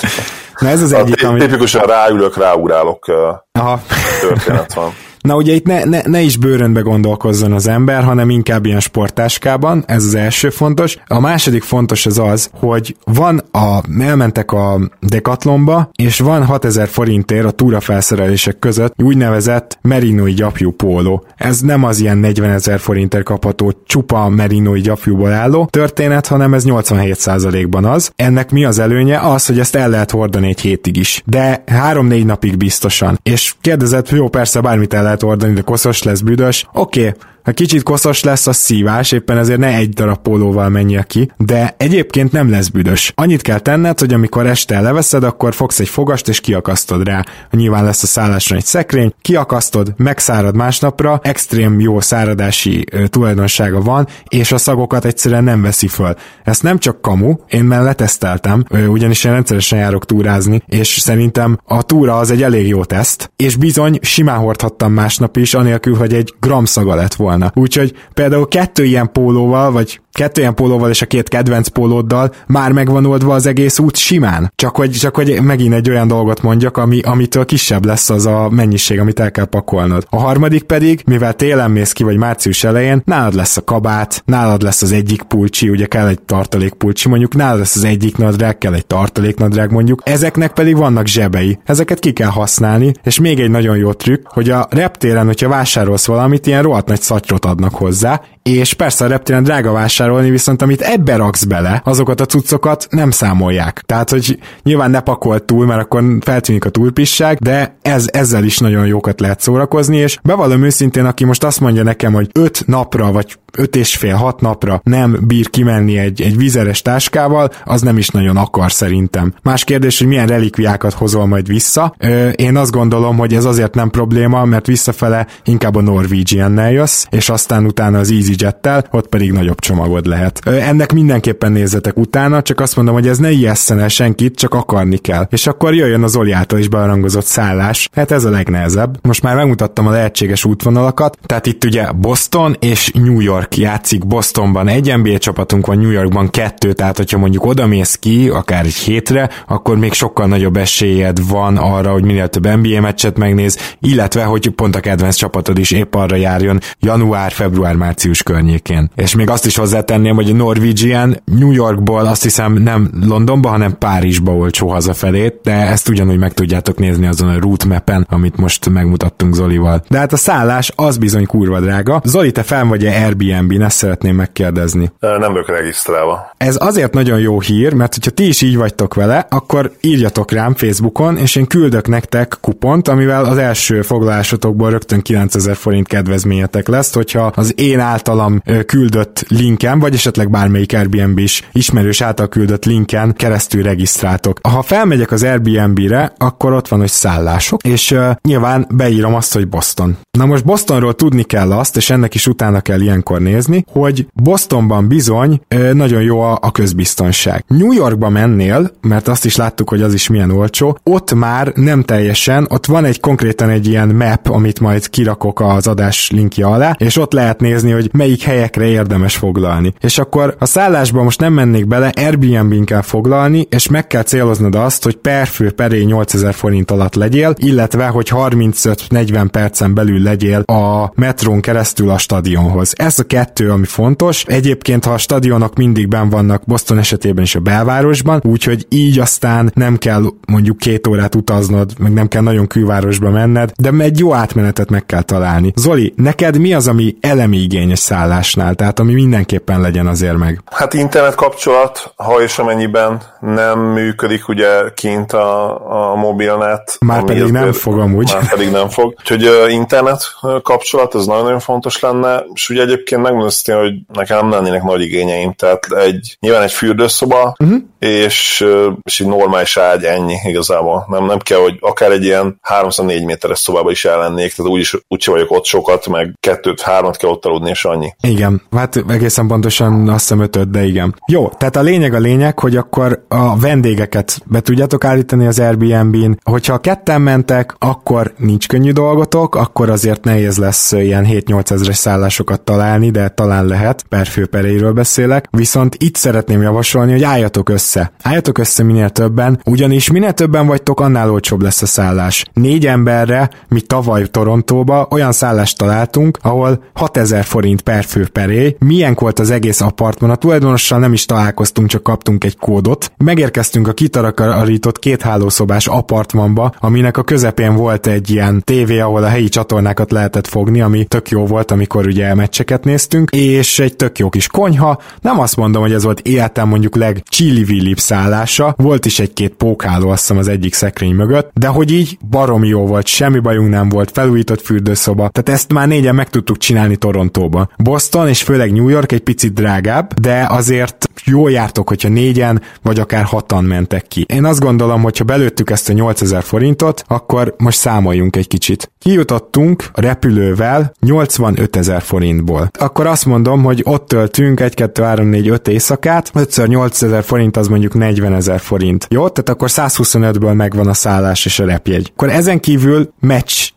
Na ez az egyik, ami... Tipikusan ráülök, ráugrálok Aha. történet van. Na ugye itt ne, ne, ne is bőrönbe gondolkozzon az ember, hanem inkább ilyen sportáskában, ez az első fontos. A második fontos az az, hogy van a, elmentek a Decathlonba, és van 6000 forintért a túra felszerelések között úgynevezett merinói gyapjú póló. Ez nem az ilyen 40 ezer forintért kapható csupa merinói gyapjúból álló történet, hanem ez 87%-ban az. Ennek mi az előnye? Az, hogy ezt el lehet hordani egy hétig is. De 3-4 napig biztosan. És kérdezett, jó, persze bármit el lehet oldani, de koszos lesz, büdös. Oké, okay, ha kicsit koszos lesz a szívás, éppen ezért ne egy darab pólóval menjél ki, de egyébként nem lesz büdös. Annyit kell tenned, hogy amikor este leveszed, akkor fogsz egy fogast és kiakasztod rá. Nyilván lesz a szállásra egy szekrény, kiakasztod, megszárad másnapra, extrém jó száradási tulajdonsága van, és a szagokat egyszerűen nem veszi föl. Ezt nem csak kamu, én már leteszteltem, ugyanis én rendszeresen járok túrázni, és szerintem a túra az egy elég jó teszt, és bizony simán hordhattam másnap is, anélkül, hogy egy gram szaga lett volna volna. Úgyhogy például kettő ilyen pólóval, vagy kettő ilyen pólóval és a két kedvenc pólóddal már megvan oldva az egész út simán. Csak hogy, csak hogy megint egy olyan dolgot mondjak, ami, amitől kisebb lesz az a mennyiség, amit el kell pakolnod. A harmadik pedig, mivel télen mész ki, vagy március elején, nálad lesz a kabát, nálad lesz az egyik pulcsi, ugye kell egy tartalékpulcsi, mondjuk nálad lesz az egyik nadrág, kell egy tartaléknadrág mondjuk, ezeknek pedig vannak zsebei. Ezeket ki kell használni, és még egy nagyon jó trükk, hogy a reptéren, hogyha vásárolsz valamit, ilyen rohadt nagy szatyrot adnak hozzá, és persze a reptéren drága vásárolni, viszont amit ebbe raksz bele, azokat a cuccokat nem számolják. Tehát, hogy nyilván ne pakolt túl, mert akkor feltűnik a túlpisság, de ez, ezzel is nagyon jókat lehet szórakozni, és bevallom őszintén, aki most azt mondja nekem, hogy 5 napra, vagy öt és fél, hat napra nem bír kimenni egy, egy vizeres táskával, az nem is nagyon akar szerintem. Más kérdés, hogy milyen relikviákat hozol majd vissza. Ö, én azt gondolom, hogy ez azért nem probléma, mert visszafele inkább a Norwegian-nel jössz, és aztán utána az EasyJet-tel, ott pedig nagyobb csomagod lehet. Ö, ennek mindenképpen nézzetek utána, csak azt mondom, hogy ez ne ijesszen el senkit, csak akarni kell. És akkor jöjjön az Oli által is bearangozott szállás. Hát ez a legnehezebb. Most már megmutattam a lehetséges útvonalakat, tehát itt ugye Boston és New York York játszik Bostonban egy NBA csapatunk van, New Yorkban kettő, tehát hogyha mondjuk oda mész ki, akár egy hétre, akkor még sokkal nagyobb esélyed van arra, hogy minél több NBA meccset megnéz, illetve hogy pont a kedvenc csapatod is épp arra járjon január, február, március környékén. És még azt is hozzátenném, hogy a Norwegian New Yorkból azt hiszem nem Londonba, hanem Párizsba olcsó hazafelé, de ezt ugyanúgy meg tudjátok nézni azon a route mapen, amit most megmutattunk Zolival. De hát a szállás az bizony kurva drága. Zoli, te fel vagy-e Airbnb Airbnb-n, ezt szeretném megkérdezni. Nem vagyok regisztrálva. Ez azért nagyon jó hír, mert hogyha ti is így vagytok vele, akkor írjatok rám Facebookon, és én küldök nektek kupont, amivel az első foglalásotokból rögtön 9000 forint kedvezményetek lesz, hogyha az én általam küldött linken, vagy esetleg bármelyik Airbnb is ismerős által küldött linken keresztül regisztráltok. Ha felmegyek az Airbnb-re, akkor ott van, hogy szállások, és uh, nyilván beírom azt, hogy Boston. Na most Bostonról tudni kell azt, és ennek is utána kell ilyenkor nézni, hogy Bostonban bizony nagyon jó a, a közbiztonság. New Yorkba mennél, mert azt is láttuk, hogy az is milyen olcsó, ott már nem teljesen, ott van egy konkrétan egy ilyen map, amit majd kirakok az adás linkje alá, és ott lehet nézni, hogy melyik helyekre érdemes foglalni. És akkor a szállásba most nem mennék bele, Airbnb-n kell foglalni, és meg kell céloznod azt, hogy per fő peré 8000 forint alatt legyél, illetve, hogy 35-40 percen belül legyél a metrón keresztül a stadionhoz. Ez a kettő, ami fontos. Egyébként, ha a stadionok mindig ben vannak Boston esetében is a belvárosban, úgyhogy így aztán nem kell mondjuk két órát utaznod, meg nem kell nagyon külvárosba menned, de egy jó átmenetet meg kell találni. Zoli, neked mi az, ami elemi igényes szállásnál, tehát ami mindenképpen legyen azért meg? Hát internet kapcsolat, ha és amennyiben nem működik ugye kint a, a mobilnet. Már pedig nem fog amúgy. Már pedig nem fog. Úgyhogy uh, internet kapcsolat, ez nagyon-nagyon fontos lenne, és ugye egyébként megmondom hogy nekem nem lennének nagy igényeim, tehát egy, nyilván egy fürdőszoba, uh-huh. és, és egy normális ágy, ennyi igazából. Nem, nem kell, hogy akár egy ilyen 304 méteres szobába is ellennék, tehát úgyis úgyse vagyok ott sokat, meg kettőt, hármat kell ott aludni, és annyi. Igen, hát egészen pontosan azt hiszem ötöt, de igen. Jó, tehát a lényeg a lényeg, hogy akkor a vendégeket be tudjátok állítani az Airbnb-n. Hogyha ketten mentek, akkor nincs könnyű dolgotok, akkor azért nehéz lesz ilyen 7-8 ezres szállásokat találni, de talán lehet, per főperéről beszélek, viszont itt szeretném javasolni, hogy álljatok össze. Álljatok össze minél többen, ugyanis minél többen vagytok, annál olcsóbb lesz a szállás. Négy emberre, mi tavaly Torontóba olyan szállást találtunk, ahol 6000 forint per fő peré. Milyen volt az egész apartman? A tulajdonossal nem is találkoztunk, csak kaptunk egy kódot. Megérkeztünk a kitarakarított két hálószobás apartmanba, aminek a közepén volt egy ilyen tévé, ahol a helyi csatornákat lehetett fogni, ami tök jó volt, amikor ugye meccseket néztünk, és egy tök jó kis konyha. Nem azt mondom, hogy ez volt életem mondjuk leg chili szállása, volt is egy-két pókháló azt hiszem az egyik szekrény mögött, de hogy így barom jó volt, semmi bajunk nem volt, felújított fürdőszoba, tehát ezt már négyen meg tudtuk csinálni Torontóba. Boston és főleg New York egy picit drágább, de azért jól jártok, hogyha négyen, vagy akár hatan mentek ki. Én azt gondolom, hogy ha belőttük ezt a 8000 forintot, akkor most számoljunk egy kicsit. Kijutottunk a repülővel 85 ezer forintból. Akkor azt mondom, hogy ott töltünk 1, 2, 3, 4, 5 éjszakát, 5 8 ezer forint az mondjuk 40 ezer forint. Jó, tehát akkor 125-ből megvan a szállás és a repjegy. Akkor ezen kívül meccs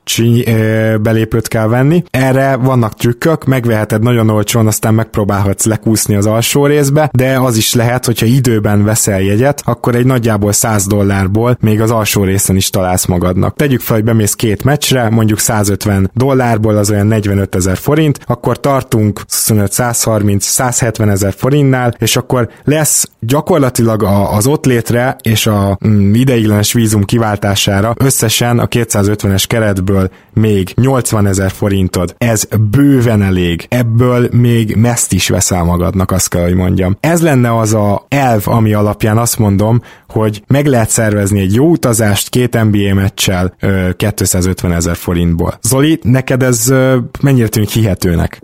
belépőt kell venni. Erre vannak trükkök, megveheted nagyon olcsón, aztán megpróbálhatsz lekúszni az alsó részbe, de az is lehet, hogyha időben veszel jegyet, akkor egy nagyjából 100 dollárból még az alsó részen is találsz magadnak. Tegyük fel, hogy bemész két meccsre, mondjuk 150 dollárból, az olyan 45 ezer forint, akkor tartunk 25, 130, 170 ezer forintnál, és akkor lesz gyakorlatilag az ott létre és a mm, ideiglenes vízum kiváltására összesen a 250-es keretből még 80 ezer forintod. Ez bőven elég. Ebből még meszt is veszel magadnak, azt kell, hogy mondjam. Ez lenne az a elv, ami alapján azt mondom, hogy meg lehet szervezni egy jó utazást két NBA meccsel 250 ezer forintból. Zoli, neked ez mennyire tűnik hihetőnek?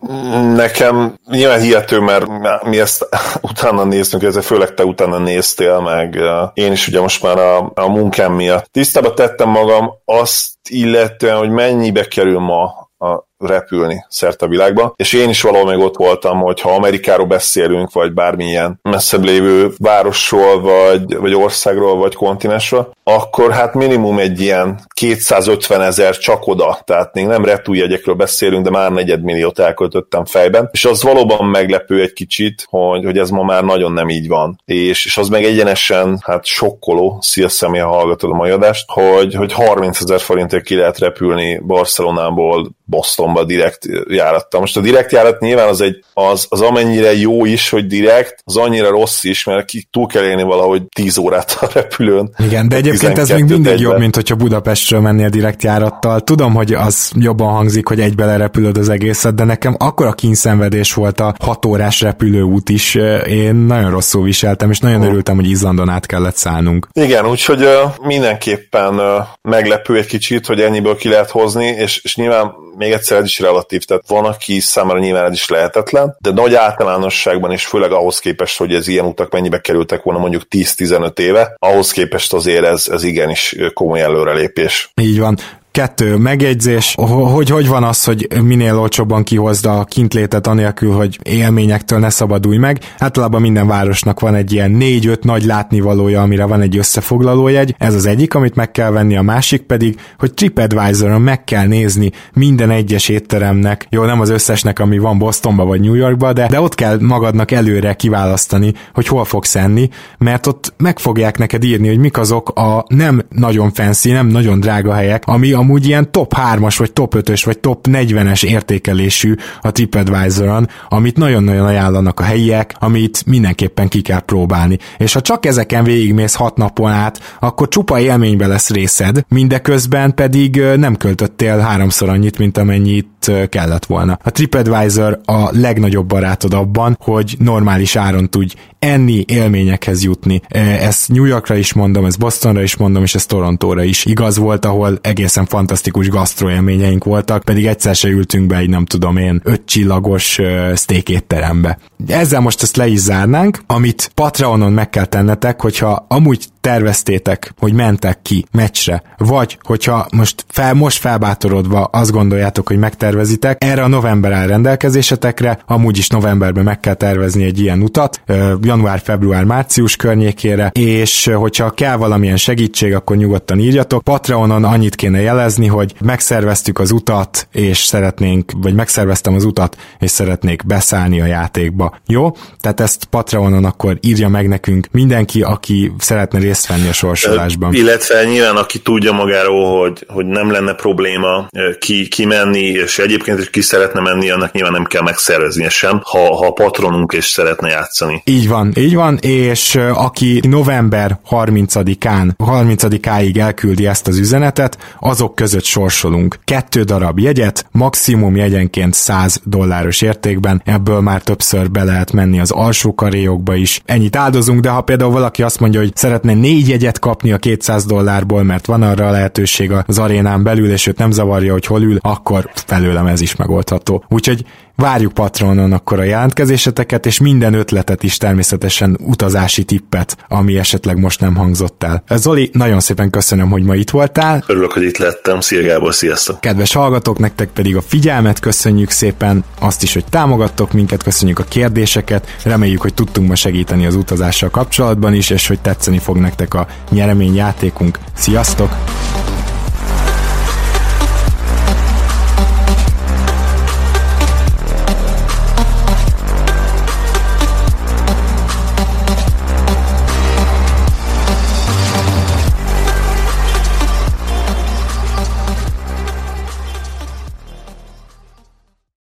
Nekem nyilván hihető, mert mi ezt utána néztünk, ezzel főleg te utána néztél, meg én is ugye most már a, a munkám miatt. Tisztába tettem magam azt illetően, hogy mennyibe kerül ma a repülni szerte a világba, és én is valahol még ott voltam, hogy ha Amerikáról beszélünk, vagy bármilyen messzebb lévő városról, vagy, vagy országról, vagy kontinensről, akkor hát minimum egy ilyen 250 ezer csak oda, tehát még nem repüljegyekről beszélünk, de már negyedmilliót elköltöttem fejben, és az valóban meglepő egy kicsit, hogy, hogy ez ma már nagyon nem így van. És, és az meg egyenesen hát sokkoló, szia személy, ha hallgatod a mai adást, hogy, hogy 30 ezer forintért ki lehet repülni Barcelonából Bostonba direkt járattal. Most a direkt járat nyilván az, egy, az, az amennyire jó is, hogy direkt, az annyira rossz is, mert ki túl kell élni valahogy 10 órát a repülőn. Igen, de egyébként ez még mindig egyben. jobb, mint hogyha Budapestről mennél direkt járattal. Tudom, hogy az jobban hangzik, hogy egybe lerepülöd az egészet, de nekem akkora kínszenvedés volt a 6 órás repülőút is. Én nagyon rosszul viseltem, és nagyon örültem, hogy Izlandon át kellett szállnunk. Igen, úgyhogy mindenképpen meglepő egy kicsit, hogy ennyiből ki lehet hozni, és, és nyilván még egyszer ez is relatív, tehát van, aki számára nyilván ez is lehetetlen, de nagy általánosságban is főleg ahhoz képest, hogy ez ilyen utak mennyibe kerültek volna mondjuk 10-15 éve, ahhoz képest azért ez, ez igenis komoly előrelépés. Így van. Kettő megjegyzés, hogy hogy van az, hogy minél olcsóbban kihozd a kintlétet anélkül, hogy élményektől ne szabadulj meg. Általában minden városnak van egy ilyen négy-öt nagy látnivalója, amire van egy összefoglalójegy. Ez az egyik, amit meg kell venni, a másik pedig, hogy TripAdvisor-on meg kell nézni minden egyes étteremnek, jó, nem az összesnek, ami van Bostonba vagy New Yorkba, de, de ott kell magadnak előre kiválasztani, hogy hol fogsz enni, mert ott meg fogják neked írni, hogy mik azok a nem nagyon fancy, nem nagyon drága helyek, ami amúgy ilyen top 3-as, vagy top 5-ös, vagy top 40-es értékelésű a TripAdvisor-on, amit nagyon-nagyon ajánlanak a helyiek, amit mindenképpen ki kell próbálni. És ha csak ezeken végigmész 6 napon át, akkor csupa élménybe lesz részed, mindeközben pedig nem költöttél háromszor annyit, mint amennyit kellett volna. A TripAdvisor a legnagyobb barátod abban, hogy normális áron tudj enni, élményekhez jutni. Ezt New Yorkra is mondom, ezt Bostonra is mondom, és ez Torontóra is igaz volt, ahol egészen fantasztikus gasztroélményeink voltak, pedig egyszer se ültünk be egy nem tudom én öt csillagos steak étterembe. Ezzel most ezt le is zárnánk, amit Patreonon meg kell tennetek, hogyha amúgy terveztétek, hogy mentek ki meccsre, vagy hogyha most, fel, most felbátorodva azt gondoljátok, hogy megtervezitek, erre a november áll rendelkezésetekre, amúgy is novemberben meg kell tervezni egy ilyen utat, január, február, március környékére, és hogyha kell valamilyen segítség, akkor nyugodtan írjatok. Patreonon annyit kéne jelezni, hogy megszerveztük az utat, és szeretnénk, vagy megszerveztem az utat, és szeretnék beszállni a játékba. Jó? Tehát ezt Patreonon akkor írja meg nekünk mindenki, aki szeretne részt venni a sorsolásban. Illetve nyilván aki tudja magáról, hogy, hogy nem lenne probléma ki, kimenni, és egyébként is ki szeretne menni, annak nyilván nem kell megszerveznie sem, ha, ha a patronunk is szeretne játszani. Így van, így van, és aki november 30-án, 30-áig elküldi ezt az üzenetet, azok között sorsolunk kettő darab jegyet, maximum jegyenként 100 dolláros értékben, ebből már többször be lehet menni az alsó karéjokba is. Ennyit áldozunk, de ha például valaki azt mondja, hogy szeretne négy jegyet kapni a 200 dollárból, mert van arra a lehetőség az arénán belül, és őt nem zavarja, hogy hol ül, akkor felőlem ez is megoldható. Úgyhogy Várjuk Patronon akkor a jelentkezéseteket, és minden ötletet is természetesen utazási tippet, ami esetleg most nem hangzott el. Zoli, nagyon szépen köszönöm, hogy ma itt voltál. Örülök, hogy itt lettem. Szia Gábor, sziasztok! Kedves hallgatók, nektek pedig a figyelmet köszönjük szépen, azt is, hogy támogattok minket, köszönjük a kérdéseket, reméljük, hogy tudtunk ma segíteni az utazással kapcsolatban is, és hogy tetszeni fog nektek a nyereményjátékunk. Sziasztok!